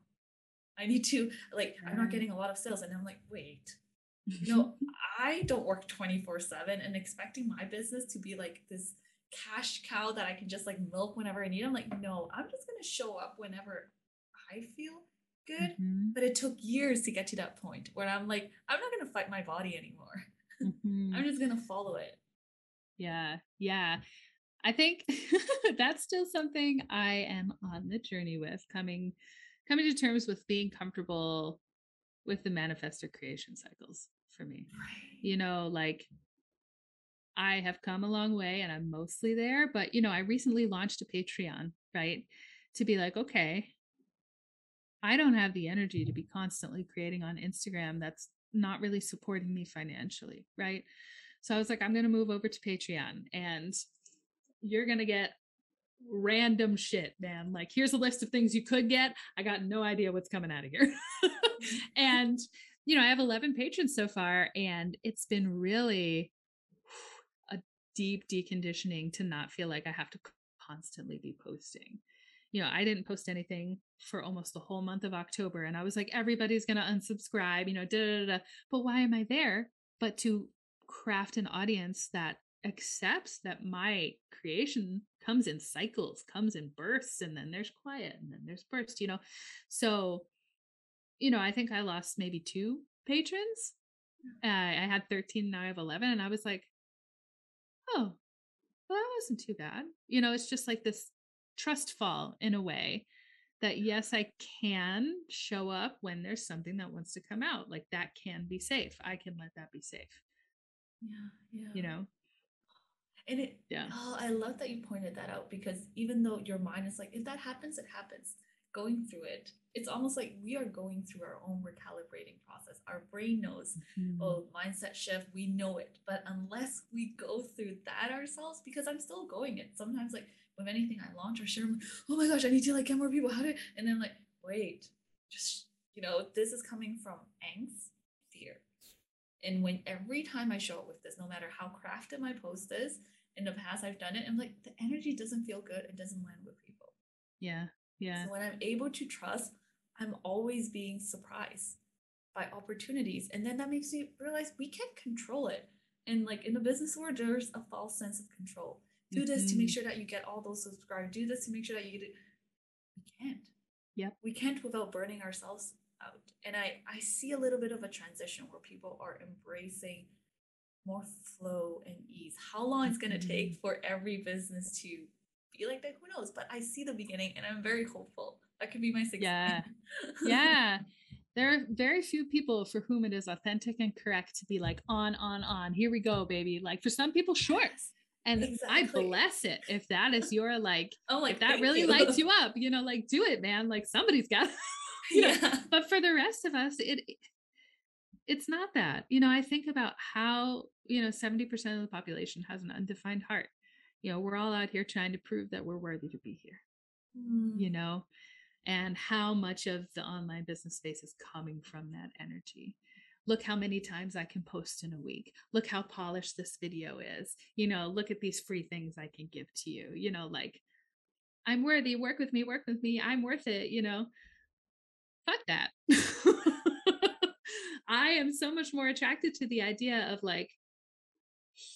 I need to, like, I'm not getting a lot of sales. And I'm like, wait, you know, I don't work 24 7 and expecting my business to be like this cash cow that I can just like milk whenever I need. I'm like, no, I'm just to show up whenever I feel good, mm-hmm. but it took years to get to that point where I'm like, I'm not to fight my body anymore. Mm-hmm. I'm just to follow it. Yeah. Yeah. I think that's still something I am on the journey with coming coming to terms with being comfortable with the manifested creation cycles for me. Right. You know, like I have come a long way and I'm mostly there, but you know, I recently launched a Patreon, right? To be like, okay, I don't have the energy to be constantly creating on Instagram that's not really supporting me financially, right? So I was like, I'm going to move over to Patreon and you're going to get random shit, man. Like, here's a list of things you could get. I got no idea what's coming out of here. Mm. and, you know, I have 11 patrons so far, and it's been really deep deconditioning to not feel like I have to constantly be posting you know, I didn't post anything for almost the whole month of October. And I was like, everybody's going to unsubscribe, you know, da, da, da, But why am I there? But to craft an audience that accepts that my creation comes in cycles, comes in bursts, and then there's quiet, and then there's burst, you know. So, you know, I think I lost maybe two patrons. Uh, I had 13, now I have 11. And I was like, oh, well, that wasn't too bad. You know, it's just like this trust fall in a way that yes i can show up when there's something that wants to come out like that can be safe. I can let that be safe. Yeah yeah. you know? And it yeah. oh i love that you pointed that out because even though your mind is like if that happens it happens. Going through it it's almost like we are going through our own recalibrating process our brain knows mm-hmm. oh mindset shift we know it but unless we go through that ourselves because i'm still going it sometimes like with anything I launch or share, I'm like, oh my gosh, I need to like get more people. How do and then like, wait, just you know, this is coming from angst, fear. And when every time I show up with this, no matter how crafted my post is, in the past I've done it, I'm like, the energy doesn't feel good. It doesn't land with people. Yeah. Yeah. So when I'm able to trust, I'm always being surprised by opportunities. And then that makes me realize we can't control it. And like in the business world, there's a false sense of control. Do this mm-hmm. to make mm-hmm. sure that you get all those subscribers. Do this to make sure that you get it. We can't. Yeah we can't without burning ourselves out. And i i see a little bit of a transition where people are embracing more flow and ease. How long it's going to mm-hmm. take for every business to be like that? Who knows? But i see the beginning and i'm very hopeful. That could be my sixth yeah yeah there are very few people for whom it is authentic and correct to be like on on on here we go baby like for some people shorts and exactly. I bless it if that is your like, oh, like if that really you. lights you up, you know, like do it, man. Like somebody's got, yeah. Know? But for the rest of us, it it's not that. You know, I think about how you know seventy percent of the population has an undefined heart. You know, we're all out here trying to prove that we're worthy to be here. Mm. You know, and how much of the online business space is coming from that energy look how many times I can post in a week. Look how polished this video is. You know, look at these free things I can give to you. You know, like I'm worthy, work with me, work with me, I'm worth it, you know. Fuck that. I am so much more attracted to the idea of like,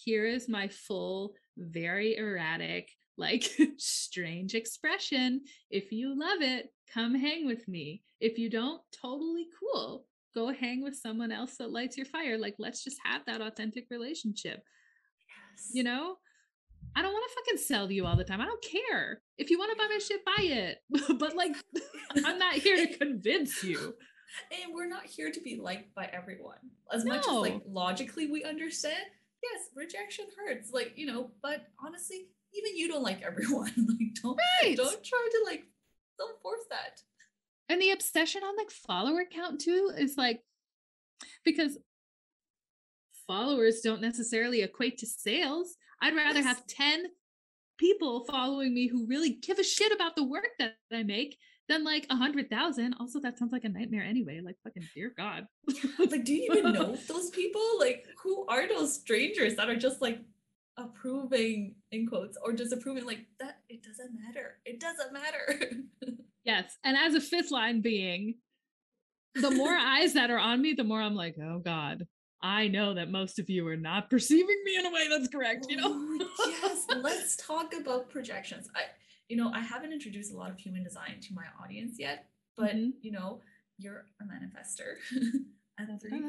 here is my full, very erratic, like strange expression. If you love it, come hang with me. If you don't, totally cool go hang with someone else that lights your fire. Like, let's just have that authentic relationship. Yes. You know? I don't want to fucking sell to you all the time. I don't care. If you want to buy my shit, buy it. but like, I'm not here to convince you. And we're not here to be liked by everyone. As no. much as like logically we understand, yes, rejection hurts. Like, you know, but honestly, even you don't like everyone. like, don't right. don't try to like don't force that. And the obsession on like follower count too is like because followers don't necessarily equate to sales. I'd rather yes. have 10 people following me who really give a shit about the work that I make than like a hundred thousand. Also, that sounds like a nightmare anyway. Like fucking dear God. like, do you even know those people? Like, who are those strangers that are just like approving in quotes or disapproving? Like that, it doesn't matter. It doesn't matter. Yes. And as a fifth line being, the more eyes that are on me, the more I'm like, oh God, I know that most of you are not perceiving me in a way that's correct, you know? yes. Let's talk about projections. I, you know, I haven't introduced a lot of human design to my audience yet, but, mm-hmm. you know, you're a manifester at 35,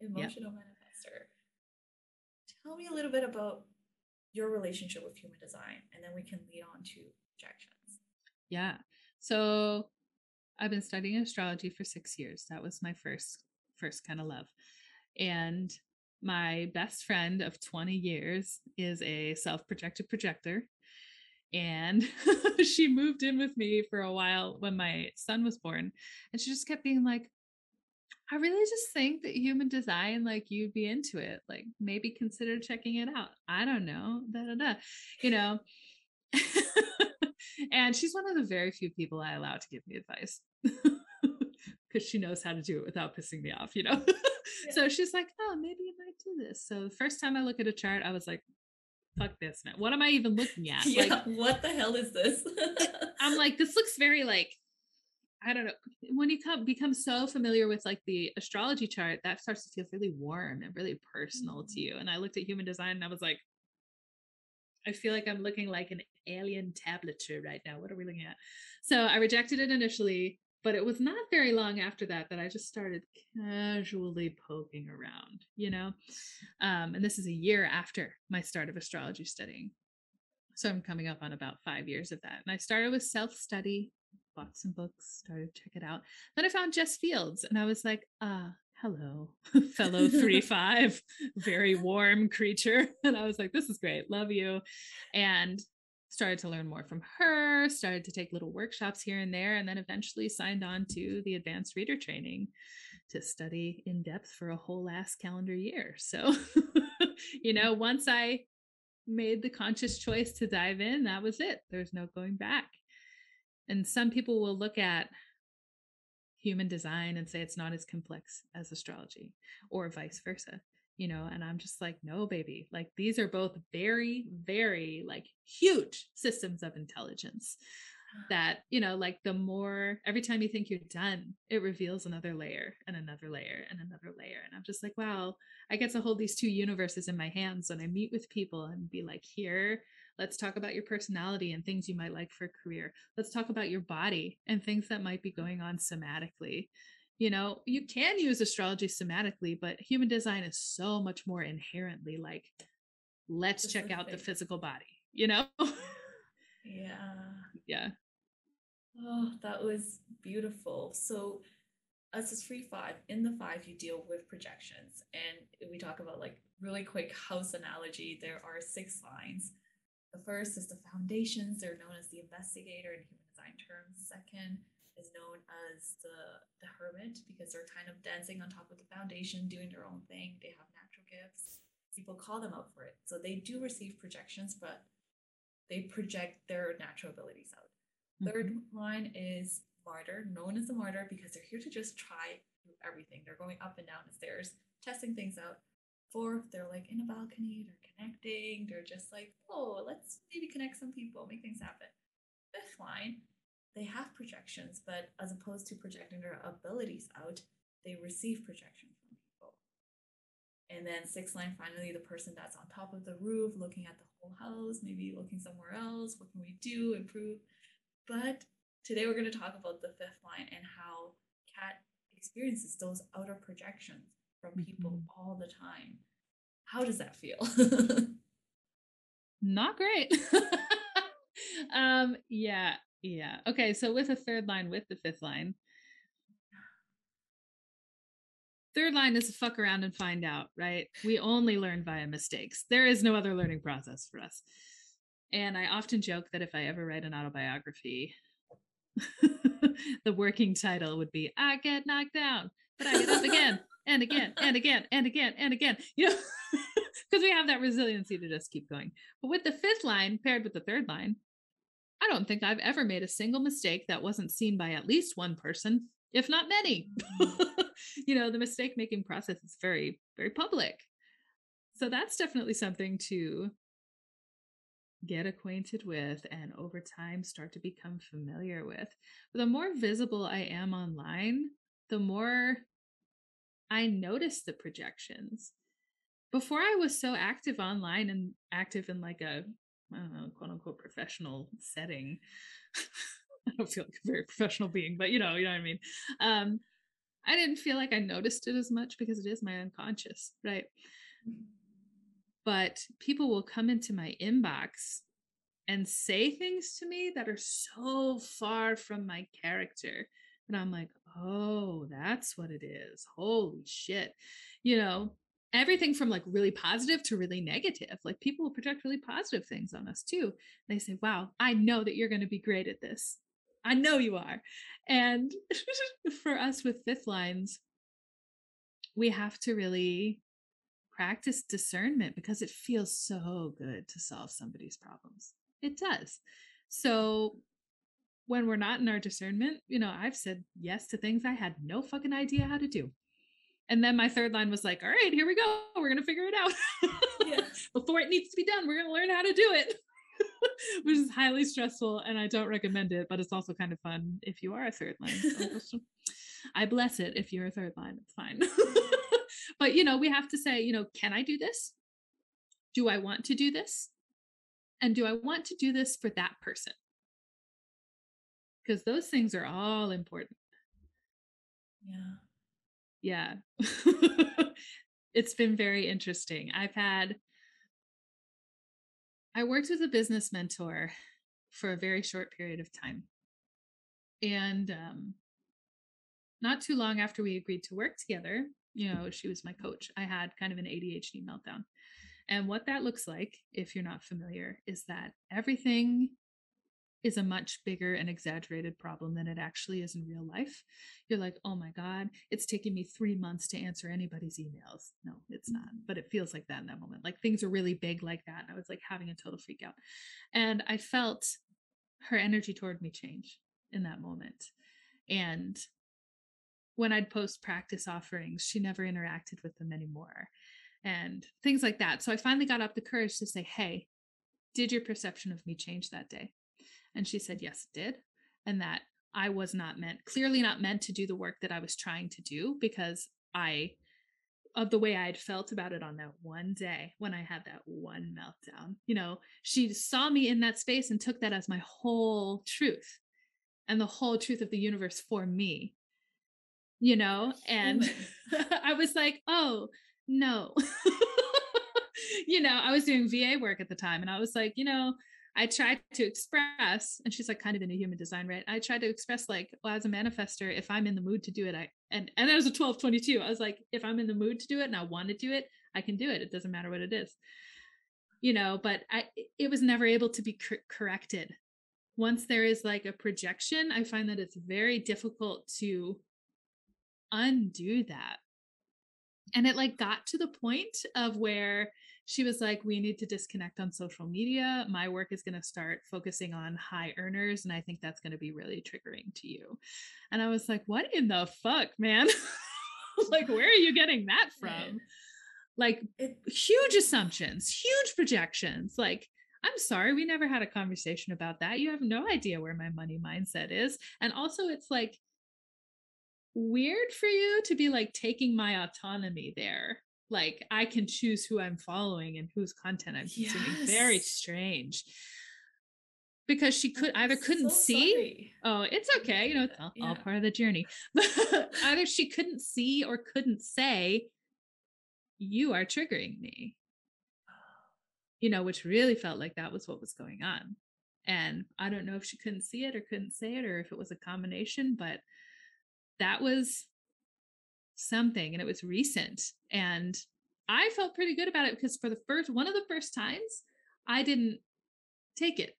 emotional yep. manifester. Tell me a little bit about your relationship with human design, and then we can lead on to projections. Yeah. So I've been studying astrology for six years. That was my first first kind of love. And my best friend of 20 years is a self-projected projector. And she moved in with me for a while when my son was born. And she just kept being like, I really just think that human design, like you'd be into it. Like maybe consider checking it out. I don't know. Da, da, da. You know. and she's one of the very few people I allow to give me advice. Because she knows how to do it without pissing me off, you know? yeah. So she's like, oh, maybe you might do this. So the first time I look at a chart, I was like, fuck this, man. What am I even looking at? yeah, like, what the hell is this? I'm like, this looks very like I don't know. When you come become so familiar with like the astrology chart, that starts to feel really warm and really personal mm-hmm. to you. And I looked at human design and I was like, I feel like I'm looking like an alien tablature right now. What are we looking at? So I rejected it initially, but it was not very long after that that I just started casually poking around, you know? Um, and this is a year after my start of astrology studying. So I'm coming up on about five years of that. And I started with self study, bought some books, started to check it out. Then I found Jess Fields and I was like, ah, hello, fellow three five, very warm creature. And I was like, this is great, love you. And started to learn more from her, started to take little workshops here and there, and then eventually signed on to the advanced reader training to study in depth for a whole last calendar year. So, you know, once I made the conscious choice to dive in, that was it. There's no going back. And some people will look at human design and say it's not as complex as astrology or vice versa you know and i'm just like no baby like these are both very very like huge systems of intelligence that you know like the more every time you think you're done it reveals another layer and another layer and another layer. And i'm just like wow i get to hold these two universes in my hands when i meet with people and be like here Let's talk about your personality and things you might like for a career. Let's talk about your body and things that might be mm-hmm. going on somatically. You know, you can use astrology somatically, but human design is so much more inherently like, let's check out the physical body, you know? yeah. Yeah. Oh, that was beautiful. So, as a three five, in the five, you deal with projections. And we talk about like really quick house analogy. There are six lines the first is the foundations. They're known as the investigator in human design terms. Second is known as the, the hermit because they're kind of dancing on top of the foundation, doing their own thing. They have natural gifts. People call them up for it. So they do receive projections, but they project their natural abilities out. Mm-hmm. Third line is martyr, known as the martyr because they're here to just try everything. They're going up and down the stairs, testing things out. Fourth, they're like in a balcony, they're connecting, they're just like, oh, let's maybe connect some people, make things happen. Fifth line, they have projections, but as opposed to projecting their abilities out, they receive projection from people. And then sixth line, finally, the person that's on top of the roof looking at the whole house, maybe looking somewhere else. What can we do, improve? But today we're going to talk about the fifth line and how CAT experiences those outer projections from people mm-hmm. all the time. How does that feel? Not great. um yeah, yeah. Okay, so with a third line with the fifth line. Third line is fuck around and find out, right? We only learn via mistakes. There is no other learning process for us. And I often joke that if I ever write an autobiography, the working title would be I get knocked down, but I get up again and again and again and again and again you know because we have that resiliency to just keep going but with the fifth line paired with the third line i don't think i've ever made a single mistake that wasn't seen by at least one person if not many mm. you know the mistake making process is very very public so that's definitely something to get acquainted with and over time start to become familiar with. But the more visible I am online, the more I noticed the projections. Before I was so active online and active in like a, I don't know, quote unquote professional setting. I don't feel like a very professional being, but you know, you know what I mean. Um, I didn't feel like I noticed it as much because it is my unconscious, right? Mm-hmm. But people will come into my inbox and say things to me that are so far from my character. And I'm like, oh, that's what it is. Holy shit. You know, everything from like really positive to really negative. Like people will project really positive things on us too. They say, wow, I know that you're going to be great at this. I know you are. And for us with fifth lines, we have to really practice discernment because it feels so good to solve somebody's problems. It does. So when we're not in our discernment, you know, I've said yes to things I had no fucking idea how to do. And then my third line was like, all right, here we go. We're going to figure it out. Yeah. Before it needs to be done, we're going to learn how to do it, which is highly stressful. And I don't recommend it, but it's also kind of fun if you are a third line. So I bless it if you're a third line. It's fine. but, you know, we have to say, you know, can I do this? Do I want to do this? And do I want to do this for that person? Because those things are all important. Yeah. Yeah. It's been very interesting. I've had i worked with a business mentor for a very short period of time. And um, not too long after we agreed to work together you know she was my coach i had kind of an adhd meltdown. And what that looks like if you're not familiar is that everything is a much bigger and exaggerated problem than it actually is in real life. You're like, oh my God, it's taking me three months to answer anybody's emails. No, it's not. Mm-hmm. But it feels like that in that moment. Like things are really big like that. And I was like having a total freak out. And I felt her energy toward me change in that moment. And when I'd post practice offerings, she never interacted with them anymore and things like that. So I finally got up the courage to say, hey, did your perception of me change that day? And she said, yes, it did. And that I was not meant, clearly not meant to do the work that I was trying to do because I, of the way I had felt about it on that one day when I had that one meltdown. You know, she saw me in that space and took that as my whole truth and the whole truth of the universe for me, you know? And I was like, oh, no. you know, I was doing VA work at the time and I was like, you know, I tried to express, and she's like kind of in a human design, right? I tried to express like, well, as a manifester, if I'm in the mood to do it, I and and that was a 1222. I was like, if I'm in the mood to do it and I want to do it, I can do it. It doesn't matter what it is. You know, but I it was never able to be cor- corrected. Once there is like a projection, I find that it's very difficult to undo that. And it like got to the point of where she was like, We need to disconnect on social media. My work is going to start focusing on high earners. And I think that's going to be really triggering to you. And I was like, What in the fuck, man? like, where are you getting that from? Like, huge assumptions, huge projections. Like, I'm sorry, we never had a conversation about that. You have no idea where my money mindset is. And also, it's like, weird for you to be like taking my autonomy there like I can choose who I'm following and whose content I'm consuming. Very strange. Because she could either couldn't so see. Sorry. Oh, it's okay. You know, it's all, yeah. all part of the journey. either she couldn't see or couldn't say, you are triggering me. You know, which really felt like that was what was going on. And I don't know if she couldn't see it or couldn't say it or if it was a combination, but that was something and it was recent and i felt pretty good about it because for the first one of the first times i didn't take it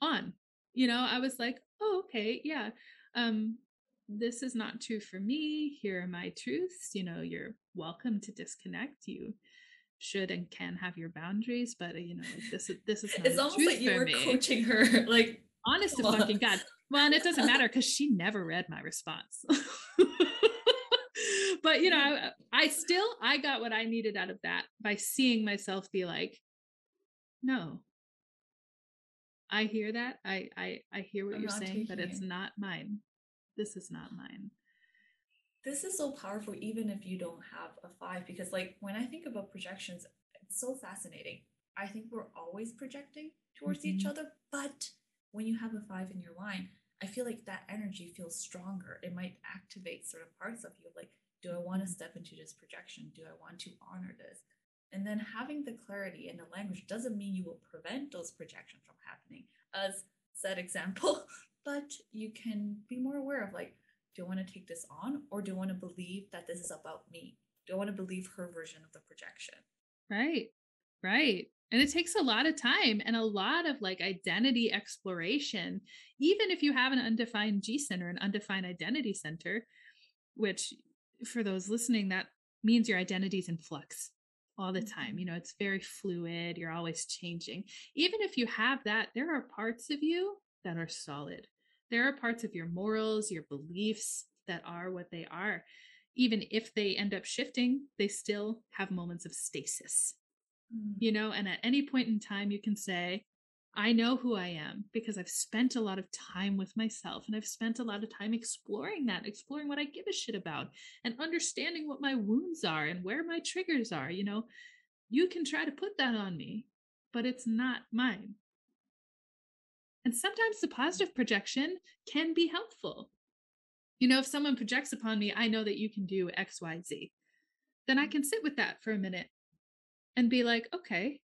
on you know i was like oh okay yeah um this is not true for me here are my truths you know you're welcome to disconnect you should and can have your boundaries but uh, you know like this is this is it's almost like you were me. coaching her like honest to fucking god well and it doesn't matter because she never read my response but you know I, I still i got what i needed out of that by seeing myself be like no i hear that i i i hear what I'm you're saying but it's it. not mine this is not mine this is so powerful even if you don't have a five because like when i think about projections it's so fascinating i think we're always projecting towards mm-hmm. each other but when you have a five in your line I feel like that energy feels stronger. It might activate certain parts of you. Like, do I want to step into this projection? Do I want to honor this? And then having the clarity in the language doesn't mean you will prevent those projections from happening, as said example, but you can be more aware of like, do I want to take this on or do I want to believe that this is about me? Do I want to believe her version of the projection? Right. Right. And it takes a lot of time and a lot of like identity exploration. Even if you have an undefined G center, an undefined identity center, which for those listening, that means your identity is in flux all the time. Mm-hmm. You know, it's very fluid, you're always changing. Even if you have that, there are parts of you that are solid. There are parts of your morals, your beliefs that are what they are. Even if they end up shifting, they still have moments of stasis. Mm. You know, and at any point in time, you can say, I know who I am because I've spent a lot of time with myself and I've spent a lot of time exploring that, exploring what I give a shit about and understanding what my wounds are and where my triggers are. You know, you can try to put that on me, but it's not mine. And sometimes the positive projection can be helpful. You know, if someone projects upon me, I know that you can do X, Y, Z. Then I can sit with that for a minute and be like, okay,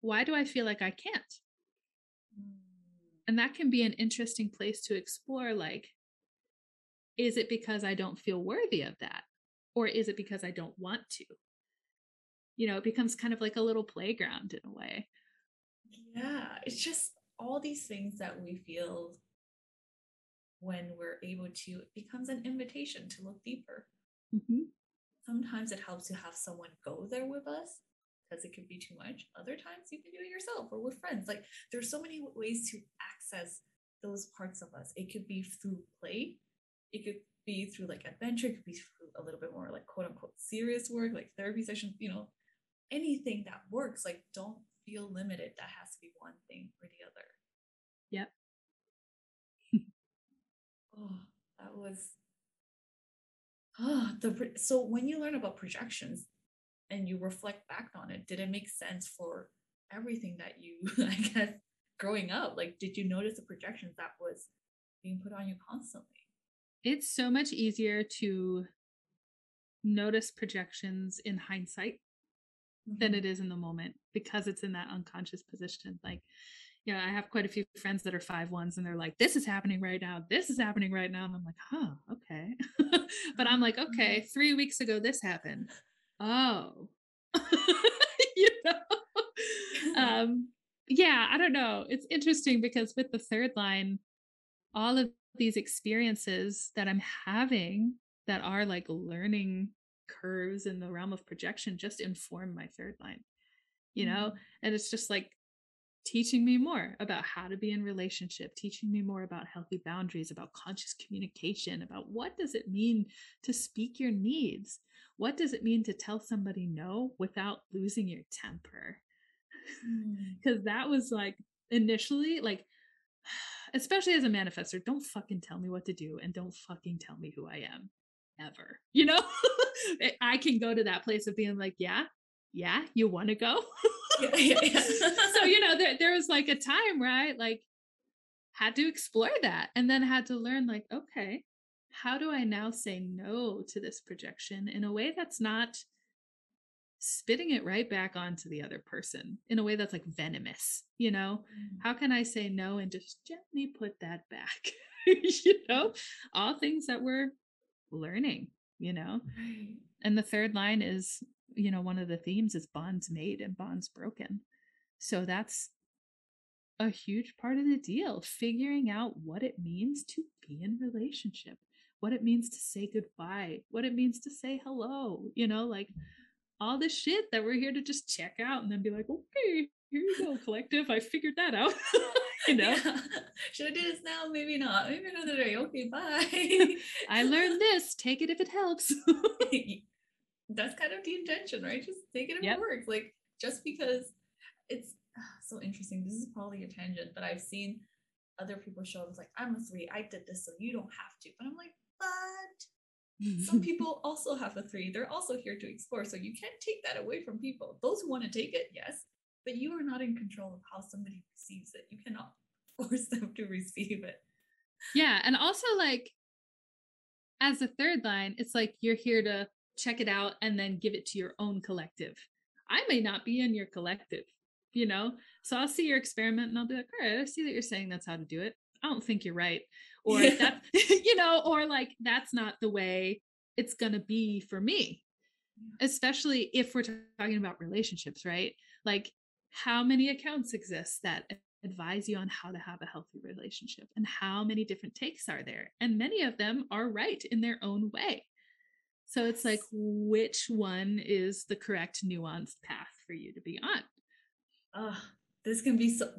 why do I feel like I can't? And that can be an interesting place to explore like, is it because I don't feel worthy of that? Or is it because I don't want to? You know, it becomes kind of like a little playground in a way. Yeah, it's just all these things that we feel when we're able to, it becomes an invitation to look deeper. Mm-hmm. Sometimes it helps to have someone go there with us because it can be too much. Other times you can do it yourself or with friends. Like there's so many ways to access those parts of us. It could be through play. It could be through like adventure. It could be through a little bit more like quote unquote serious work, like therapy sessions, you know, anything that works. Like don't feel limited. That has to be one thing or the other. Yep. oh, that was Oh, the so when you learn about projections, and you reflect back on it, did it make sense for everything that you, I guess, growing up? Like, did you notice the projections that was being put on you constantly? It's so much easier to notice projections in hindsight mm-hmm. than it is in the moment because it's in that unconscious position. Like, you know, I have quite a few friends that are five ones and they're like, this is happening right now. This is happening right now. And I'm like, huh, okay. but I'm like, okay, mm-hmm. three weeks ago, this happened oh. You know? Um yeah i don't know. It's interesting because with the third line all of these experiences that i'm having that are like learning curves in the realm of projection just inform my third line you know? Mm-hmm. and it's just like teaching me more about how to be in relationship teaching me more about healthy boundaries about conscious communication about what does it mean to speak your needs what does it mean to tell somebody no without losing your temper? Because mm. that was like initially, like, especially as a manifester, don't fucking tell me what to do and don't fucking tell me who I am ever. You know, I can go to that place of being like, yeah, yeah, you want to go? yeah, yeah, yeah. so, you know, there, there was like a time right? Like had to explore that and then had to learn, like, okay, how do I now say no to this projection in a way that's not spitting it right back onto the other person in a way that's like venomous, you know? Mm. How can I say no and just gently put that back? you know, all things that we're learning, you know? And the third line is, you know, one of the themes is bonds made and bonds broken. So that's a huge part of the deal, figuring out what it means to be in relationship, what it means to say goodbye, what it means to say hello, you know, like all this shit that we're here to just check out and then be like, okay, here you go, collective. I figured that out. you know, yeah. should I do this now? Maybe not. Maybe another day. Okay, bye. I learned this. Take it if it helps. That's kind of the intention, right? Just take it if yep. it works. Like just because it's ah, so interesting. This is probably a tangent, but I've seen other people show up like, I'm a three, I did this, so you don't have to. But I'm like, but some people also have a three. They're also here to explore. So you can't take that away from people. Those who want to take it, yes, but you are not in control of how somebody receives it. You cannot force them to receive it. yeah. And also, like, as a third line, it's like you're here to check it out and then give it to your own collective. I may not be in your collective, you know? So I'll see your experiment and I'll be like, all right, I see that you're saying that's how to do it. I don't think you're right. Or yeah. that, you know, or like that's not the way it's going to be for me. Especially if we're talking about relationships, right? Like how many accounts exist that advise you on how to have a healthy relationship and how many different takes are there? And many of them are right in their own way. So it's like, which one is the correct nuanced path for you to be on? Oh, this can be so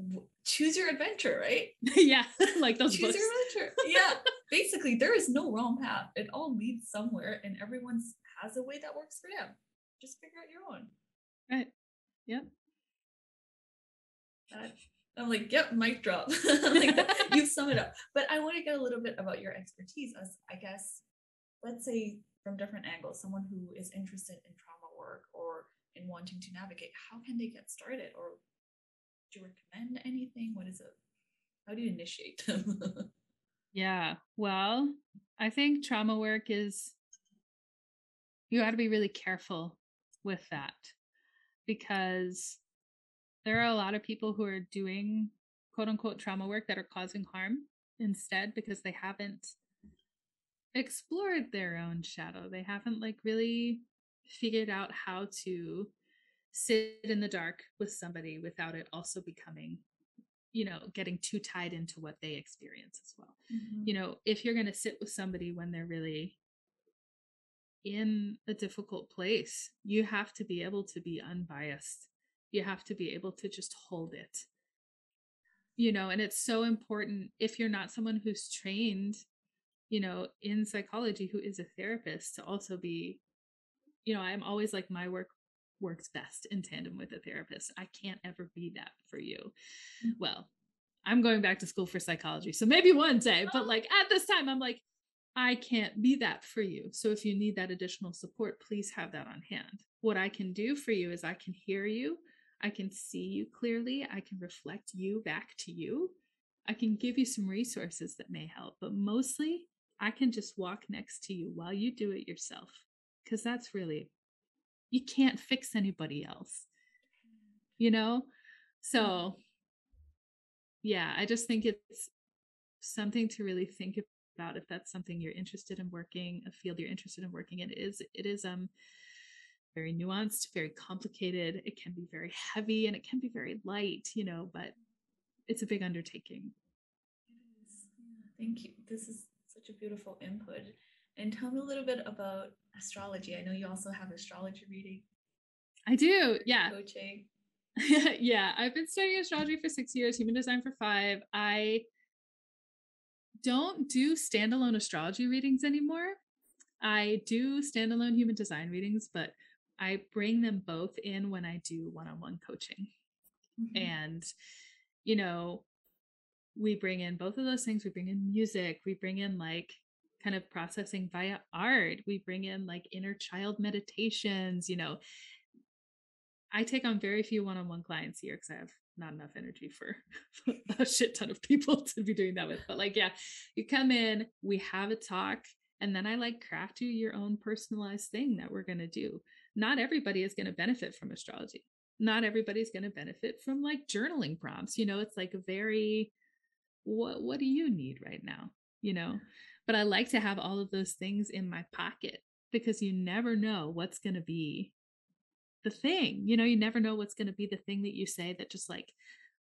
choose your adventure, right? yeah, like those choose books. your adventure. Yeah, basically, there is no wrong path. It all leads somewhere, and everyone's has a way that works for them. Just figure out your own. Right. Yep. That, I'm like, yep, mic drop. like you sum it up. But I want to get a little bit about your expertise as I guess, let's say from different angles, someone who is interested in trauma work or in wanting to navigate, how can they get started? Or do you recommend anything? What is it? How do you initiate them? yeah. Well, I think trauma work is you got to be really careful with that because there are a lot of people who are doing quote unquote trauma work that are causing harm instead because they haven't explored their own shadow. They haven't like really figured out how to sit in the dark with somebody without it also becoming you know getting too tied into what they experience as well. Mm-hmm. you know if you're going to sit with somebody when they're really in a difficult place you have to be able to be unbiased. You have to be able to just hold it. You know and it's so important if you're not someone who's trained you know, in psychology who is a therapist to also be, you know, I'm always like my work works best in tandem with a therapist. I can't ever be that for you. Mm-hmm. Well, I'm going back to school for psychology. So maybe one day, but like at this time, I'm like, I can't be that for you. So if you need that additional support, please have that on hand. What I can do for you is I can hear you, I can see you clearly, I can reflect you back to you. I can give you some resources that may help, but mostly I can just walk next to you while you do it yourself. Because that's really, you can't fix anybody else, you know? So, yeah, I just think it's something to really think about if that's something you're interested in working, a field you're interested in working in. It is, it is, um, very nuanced, very complicated. It can be very heavy and it can be very light, you know, but it's a big undertaking. Thank you. This is such a beautiful input. And tell me a little bit about astrology. I know you also have astrology reading. I do, yeah. Coaching. yeah, I've been studying astrology for six years, human design for five. I don't do standalone astrology readings anymore. I do standalone human design readings, but I bring them both in when I do one on one coaching. Mm-hmm. And, you know, we bring in both of those things. We bring in music, we bring in like kind of processing via art, we bring in like inner child meditations, you know. I take on very few one on one clients here because I have not enough energy for a shit ton of people to be doing that with. But like, yeah, you come in, we have a talk, and then I like craft you your own personalized thing that we're going to do. Not everybody is going to benefit from astrology. Not everybody's going to benefit from like journaling prompts. You know, it's like a very what what do you need right now you know but i like to have all of those things in my pocket because you never know what's going to be the thing you know you never know what's going to be the thing that you say that just like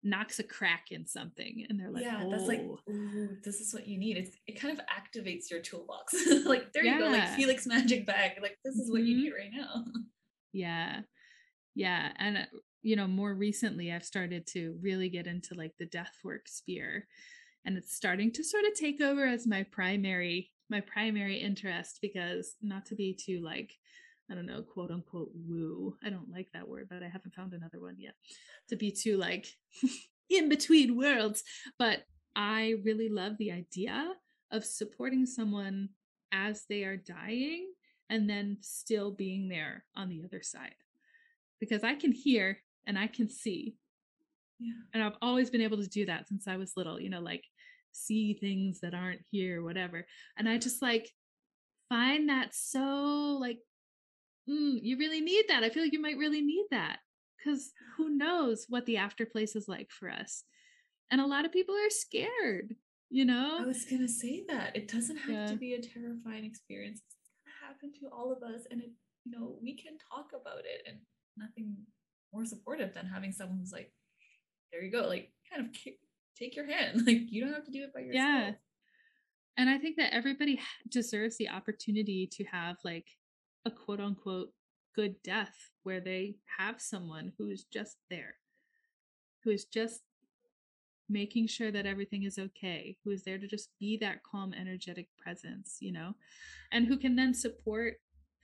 knocks a crack in something and they're like yeah oh. that's like oh. ooh, this is what you need it's, it kind of activates your toolbox like there yeah. you go like felix magic bag like this is what mm-hmm. you need right now yeah yeah and uh, you know, more recently I've started to really get into like the death work sphere and it's starting to sort of take over as my primary my primary interest because not to be too like I don't know, quote unquote woo. I don't like that word, but I haven't found another one yet. To be too like in between worlds, but I really love the idea of supporting someone as they are dying and then still being there on the other side. Because I can hear and I can see. Yeah. And I've always been able to do that since I was little, you know, like see things that aren't here, whatever. And I just like find that so like, mm, you really need that. I feel like you might really need that because who knows what the after place is like for us. And a lot of people are scared, you know? I was going to say that. It doesn't have yeah. to be a terrifying experience. It's going to happen to all of us. And, it, you know, we can talk about it and nothing more supportive than having someone who's like, there you go, like kind of take your hand. Like you don't have to do it by yourself. Yeah. And I think that everybody deserves the opportunity to have like a quote unquote good death where they have someone who's just there, who is just making sure that everything is okay, who is there to just be that calm, energetic presence, you know, and who can then support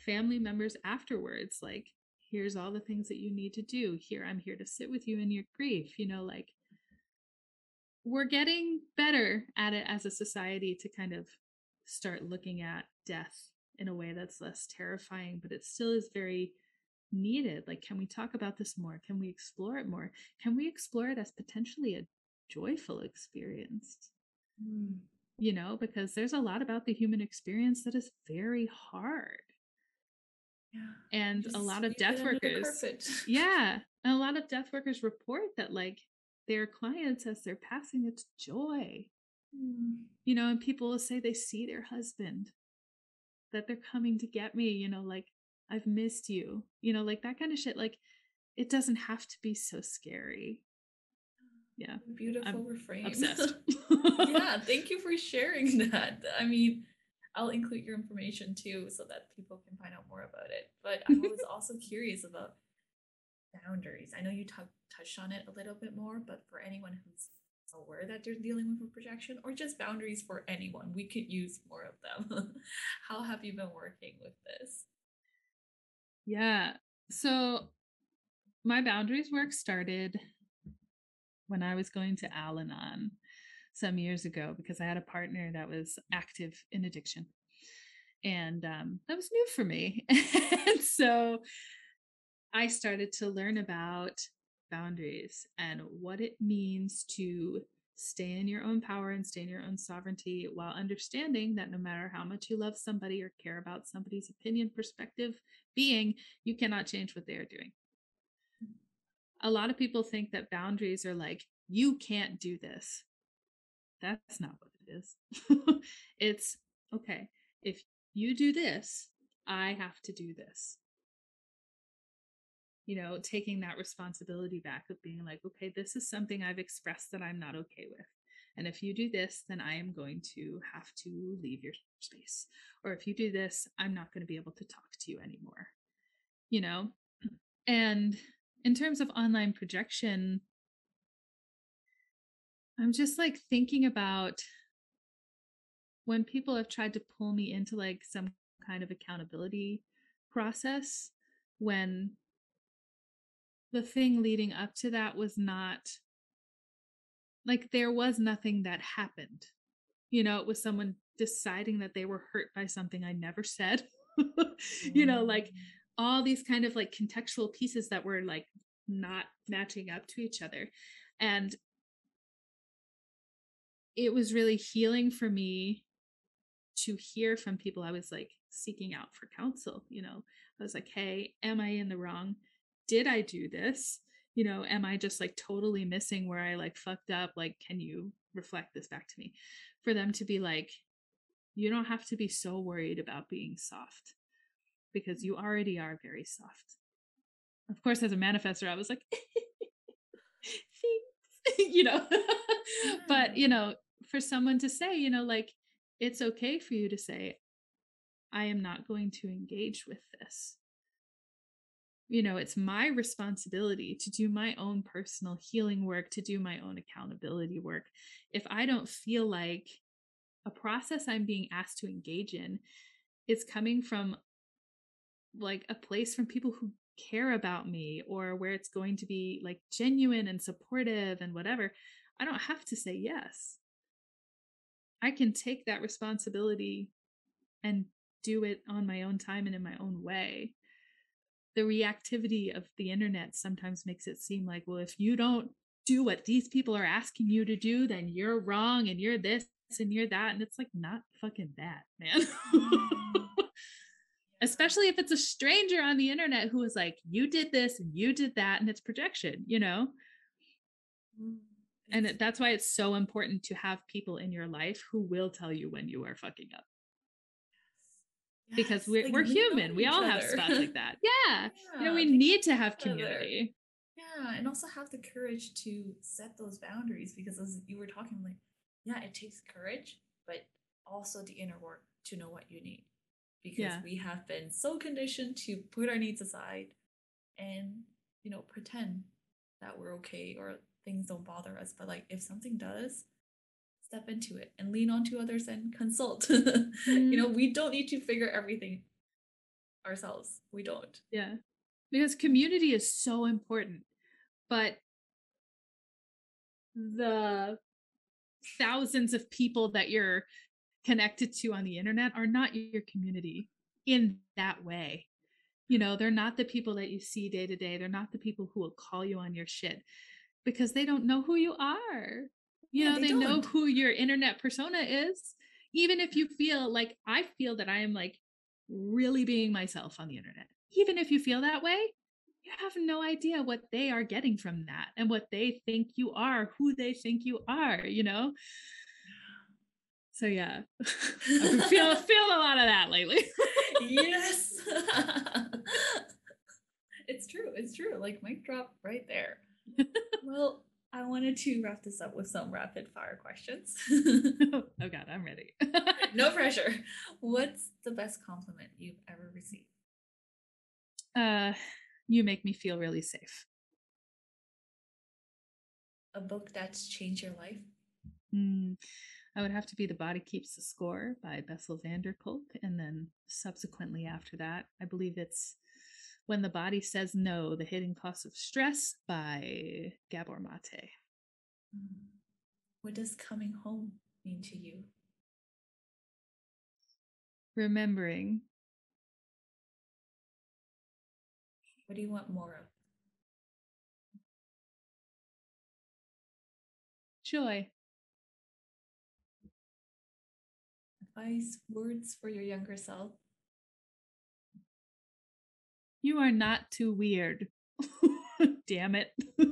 family members afterwards. Like, here's all the things that you need to do. Here, I'm here to sit with you in your grief, you know, like we're getting better at it as a society to kind of start looking at death in a way that's less terrifying, but it still is very needed. Like, can we talk about this more? Can we explore it more? Can we explore it as potentially a joyful experience? Mm. You know, because there's a lot about the human experience that is very hard. Yeah. And Just a lot of death workers. Yeah. And a lot of death workers report that like their clients as they're passing it's joy. Mm. You know, and people will say they see their husband, that they're coming to get me, you know, like, I've missed you, you know, like that kind of shit. Like, it doesn't have to be so scary. Yeah. Beautiful I'm refrain. Obsessed. yeah. Thank you for sharing that. I mean, I'll include your information too so that people can find out more about it. But I was also curious about boundaries. I know you t- touched on it a little bit more, but for anyone who's aware that they're dealing with a projection or just boundaries for anyone, we could use more of them. How have you been working with this? Yeah. So my boundaries work started when I was going to Al Anon some years ago because I had a partner that was active in addiction. And um, that was new for me. and so I started to learn about boundaries and what it means to stay in your own power and stay in your own sovereignty while understanding that no matter how much you love somebody or care about somebody's opinion, perspective, being, you cannot change what they are doing. A lot of people think that boundaries are like, you can't do this. That's not what it is. it's okay, if you do this, I have to do this you know, taking that responsibility back of being like, okay, this is something I've expressed that I'm not okay with. And if you do this, then I am going to have to leave your space. Or if you do this, I'm not going to be able to talk to you anymore. You know? And in terms of online projection, I'm just like thinking about when people have tried to pull me into like some kind of accountability process when the thing leading up to that was not like there was nothing that happened. You know, it was someone deciding that they were hurt by something I never said. you know, like mm. all these kind of like contextual pieces that were like not matching up to each other. And it was really healing for me to hear from people I was like seeking out for counsel. You know, I was like, hey, am I in the wrong? did I do this? You know, am I just like totally missing where I like fucked up? Like, can you reflect this back to me? For them to be like, you don't have to be so worried about being soft because you already are very soft. Of course, as a manifester, I was like, you know, but mm. you know, for someone to say, you know, like, it's okay for you to say, I am not going to engage with this you know, it's my responsibility to do my own personal healing work, to do my own accountability work. If I don't feel like a process I'm being asked to engage in is coming from like a place from people who care about me or where it's going to be like genuine and supportive and whatever, I don't have to say yes. I can take that responsibility and do it on my own time and in my own way the reactivity of the internet sometimes makes it seem like well if you don't do what these people are asking you to do, then you're wrong and you're this and you're that. And it's like, not fucking that, man. Mm. Especially if it's a stranger on the internet who is like, you did this and you did that, and it's projection, you know? Mm. And that's why it's so important to have people in your life who will tell you when you are fucking up. Yes. Because we're, like we're human. We all other. have spots like that. Yeah. yeah. You know, we need to have community. Yeah. And also have the courage to set those boundaries because as you were talking, like, yeah, it takes courage, but also the inner work to know what you need. Because yeah. we have been so conditioned to put our needs aside and, you know, pretend that we're okay or things don't bother us. But like if something does, step into it and lean on to others and consult. mm-hmm. You know, mm-hmm. we don't need to figure everything ourselves. We don't. Yeah. Because community is so important. But the thousands of people that you're connected to on the internet are not your community in that way. You know, they're not the people that you see day to day. They're not the people who will call you on your shit because they don't know who you are. You yeah, know, they, they know who your internet persona is. Even if you feel like I feel that I am like really being myself on the internet. Even if you feel that way, you have no idea what they are getting from that and what they think you are, who they think you are, you know? So yeah, I've feel feel a lot of that lately. yes. it's true. It's true. Like mic drop right there. Well, I wanted to wrap this up with some rapid fire questions. oh god, I'm ready. no pressure. What's the best compliment you've ever received? Uh you make me feel really safe. A book that's changed your life? Mm, I would have to be The Body Keeps the Score by Bessel van der Kolk. And then subsequently after that, I believe it's When the Body Says No The Hidden Cost of Stress by Gabor Mate. Mm. What does coming home mean to you? Remembering What do you want more of? Joy. Advice, words for your younger self. You are not too weird. Damn it.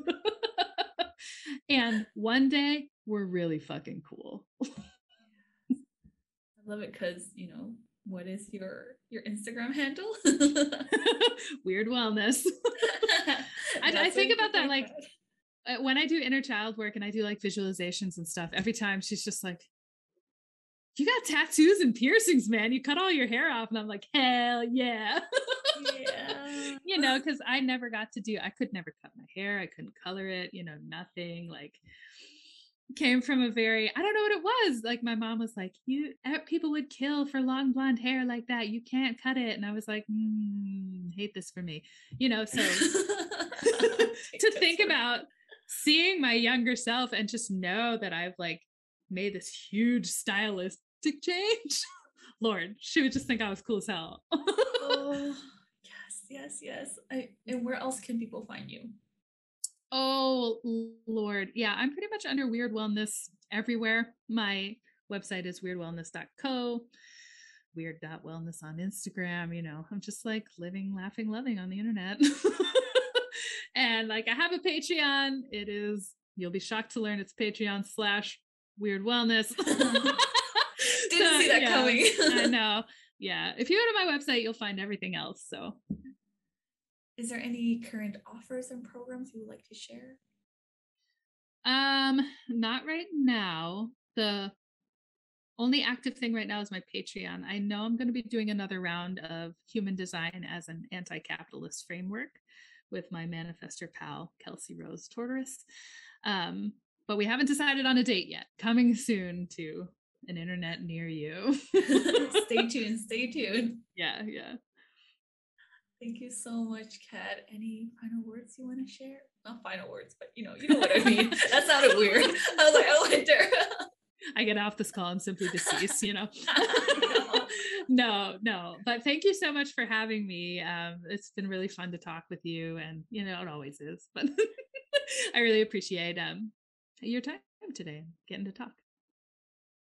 and one day we're really fucking cool. I love it because, you know, what is your your Instagram handle? Weird wellness. I, I, think about that like uh, when I do inner child work and I do like visualizations and stuff. Every time she's just like, "You got tattoos and piercings, man. You cut all your hair off," and I'm like, "Hell yeah!" yeah. you know, because I never got to do. I could never cut my hair. I couldn't color it. You know, nothing like came from a very I don't know what it was. Like my mom was like, "You people would kill for long blonde hair like that. You can't cut it." And I was like, mm, "Hate this for me," you know. So to think about seeing my younger self and just know that I've like made this huge stylistic change. Lord, she would just think I was cool as hell. oh, yes, yes, yes. I, and where else can people find you? Oh Lord. Yeah, I'm pretty much under Weird Wellness everywhere. My website is weirdwellness.co, weird.wellness on Instagram. You know, I'm just like living, laughing, loving on the internet. and like I have a Patreon. It is, you'll be shocked to learn it's Patreon slash weird wellness. Didn't so, see that yeah, coming. I know. Yeah. If you go to my website, you'll find everything else. So is there any current offers and programs you would like to share? Um, not right now. The only active thing right now is my Patreon. I know I'm going to be doing another round of human design as an anti capitalist framework with my manifester pal, Kelsey Rose Tortoris. Um, but we haven't decided on a date yet. Coming soon to an internet near you. stay tuned. Stay tuned. Yeah, yeah. Thank you so much, Kat. Any final words you want to share? Not final words, but you know, you know what I mean. that sounded weird. I was like, I wonder. I get off this call and simply deceased, you know. no, no. But thank you so much for having me. Um, it's been really fun to talk with you, and you know, it always is. But I really appreciate um, your time today, and getting to talk.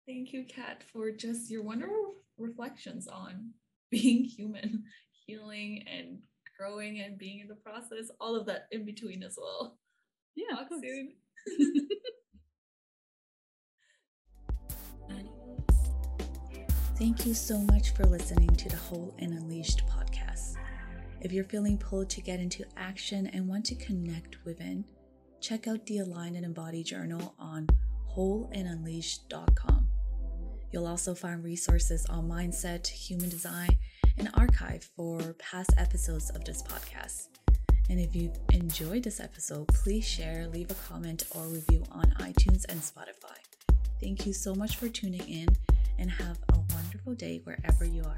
Thank you, Kat, for just your wonderful reflections on being human, healing, and growing and being in the process, all of that in between as well. Yeah, Talk soon. Thank you so much for listening to the Whole and Unleashed podcast. If you're feeling pulled to get into action and want to connect within, check out the Align and Embody journal on wholeandunleashed.com. You'll also find resources on mindset, human design, and archive for past episodes of this podcast. And if you've enjoyed this episode, please share, leave a comment, or review on iTunes and Spotify. Thank you so much for tuning in and have a wonderful day wherever you are.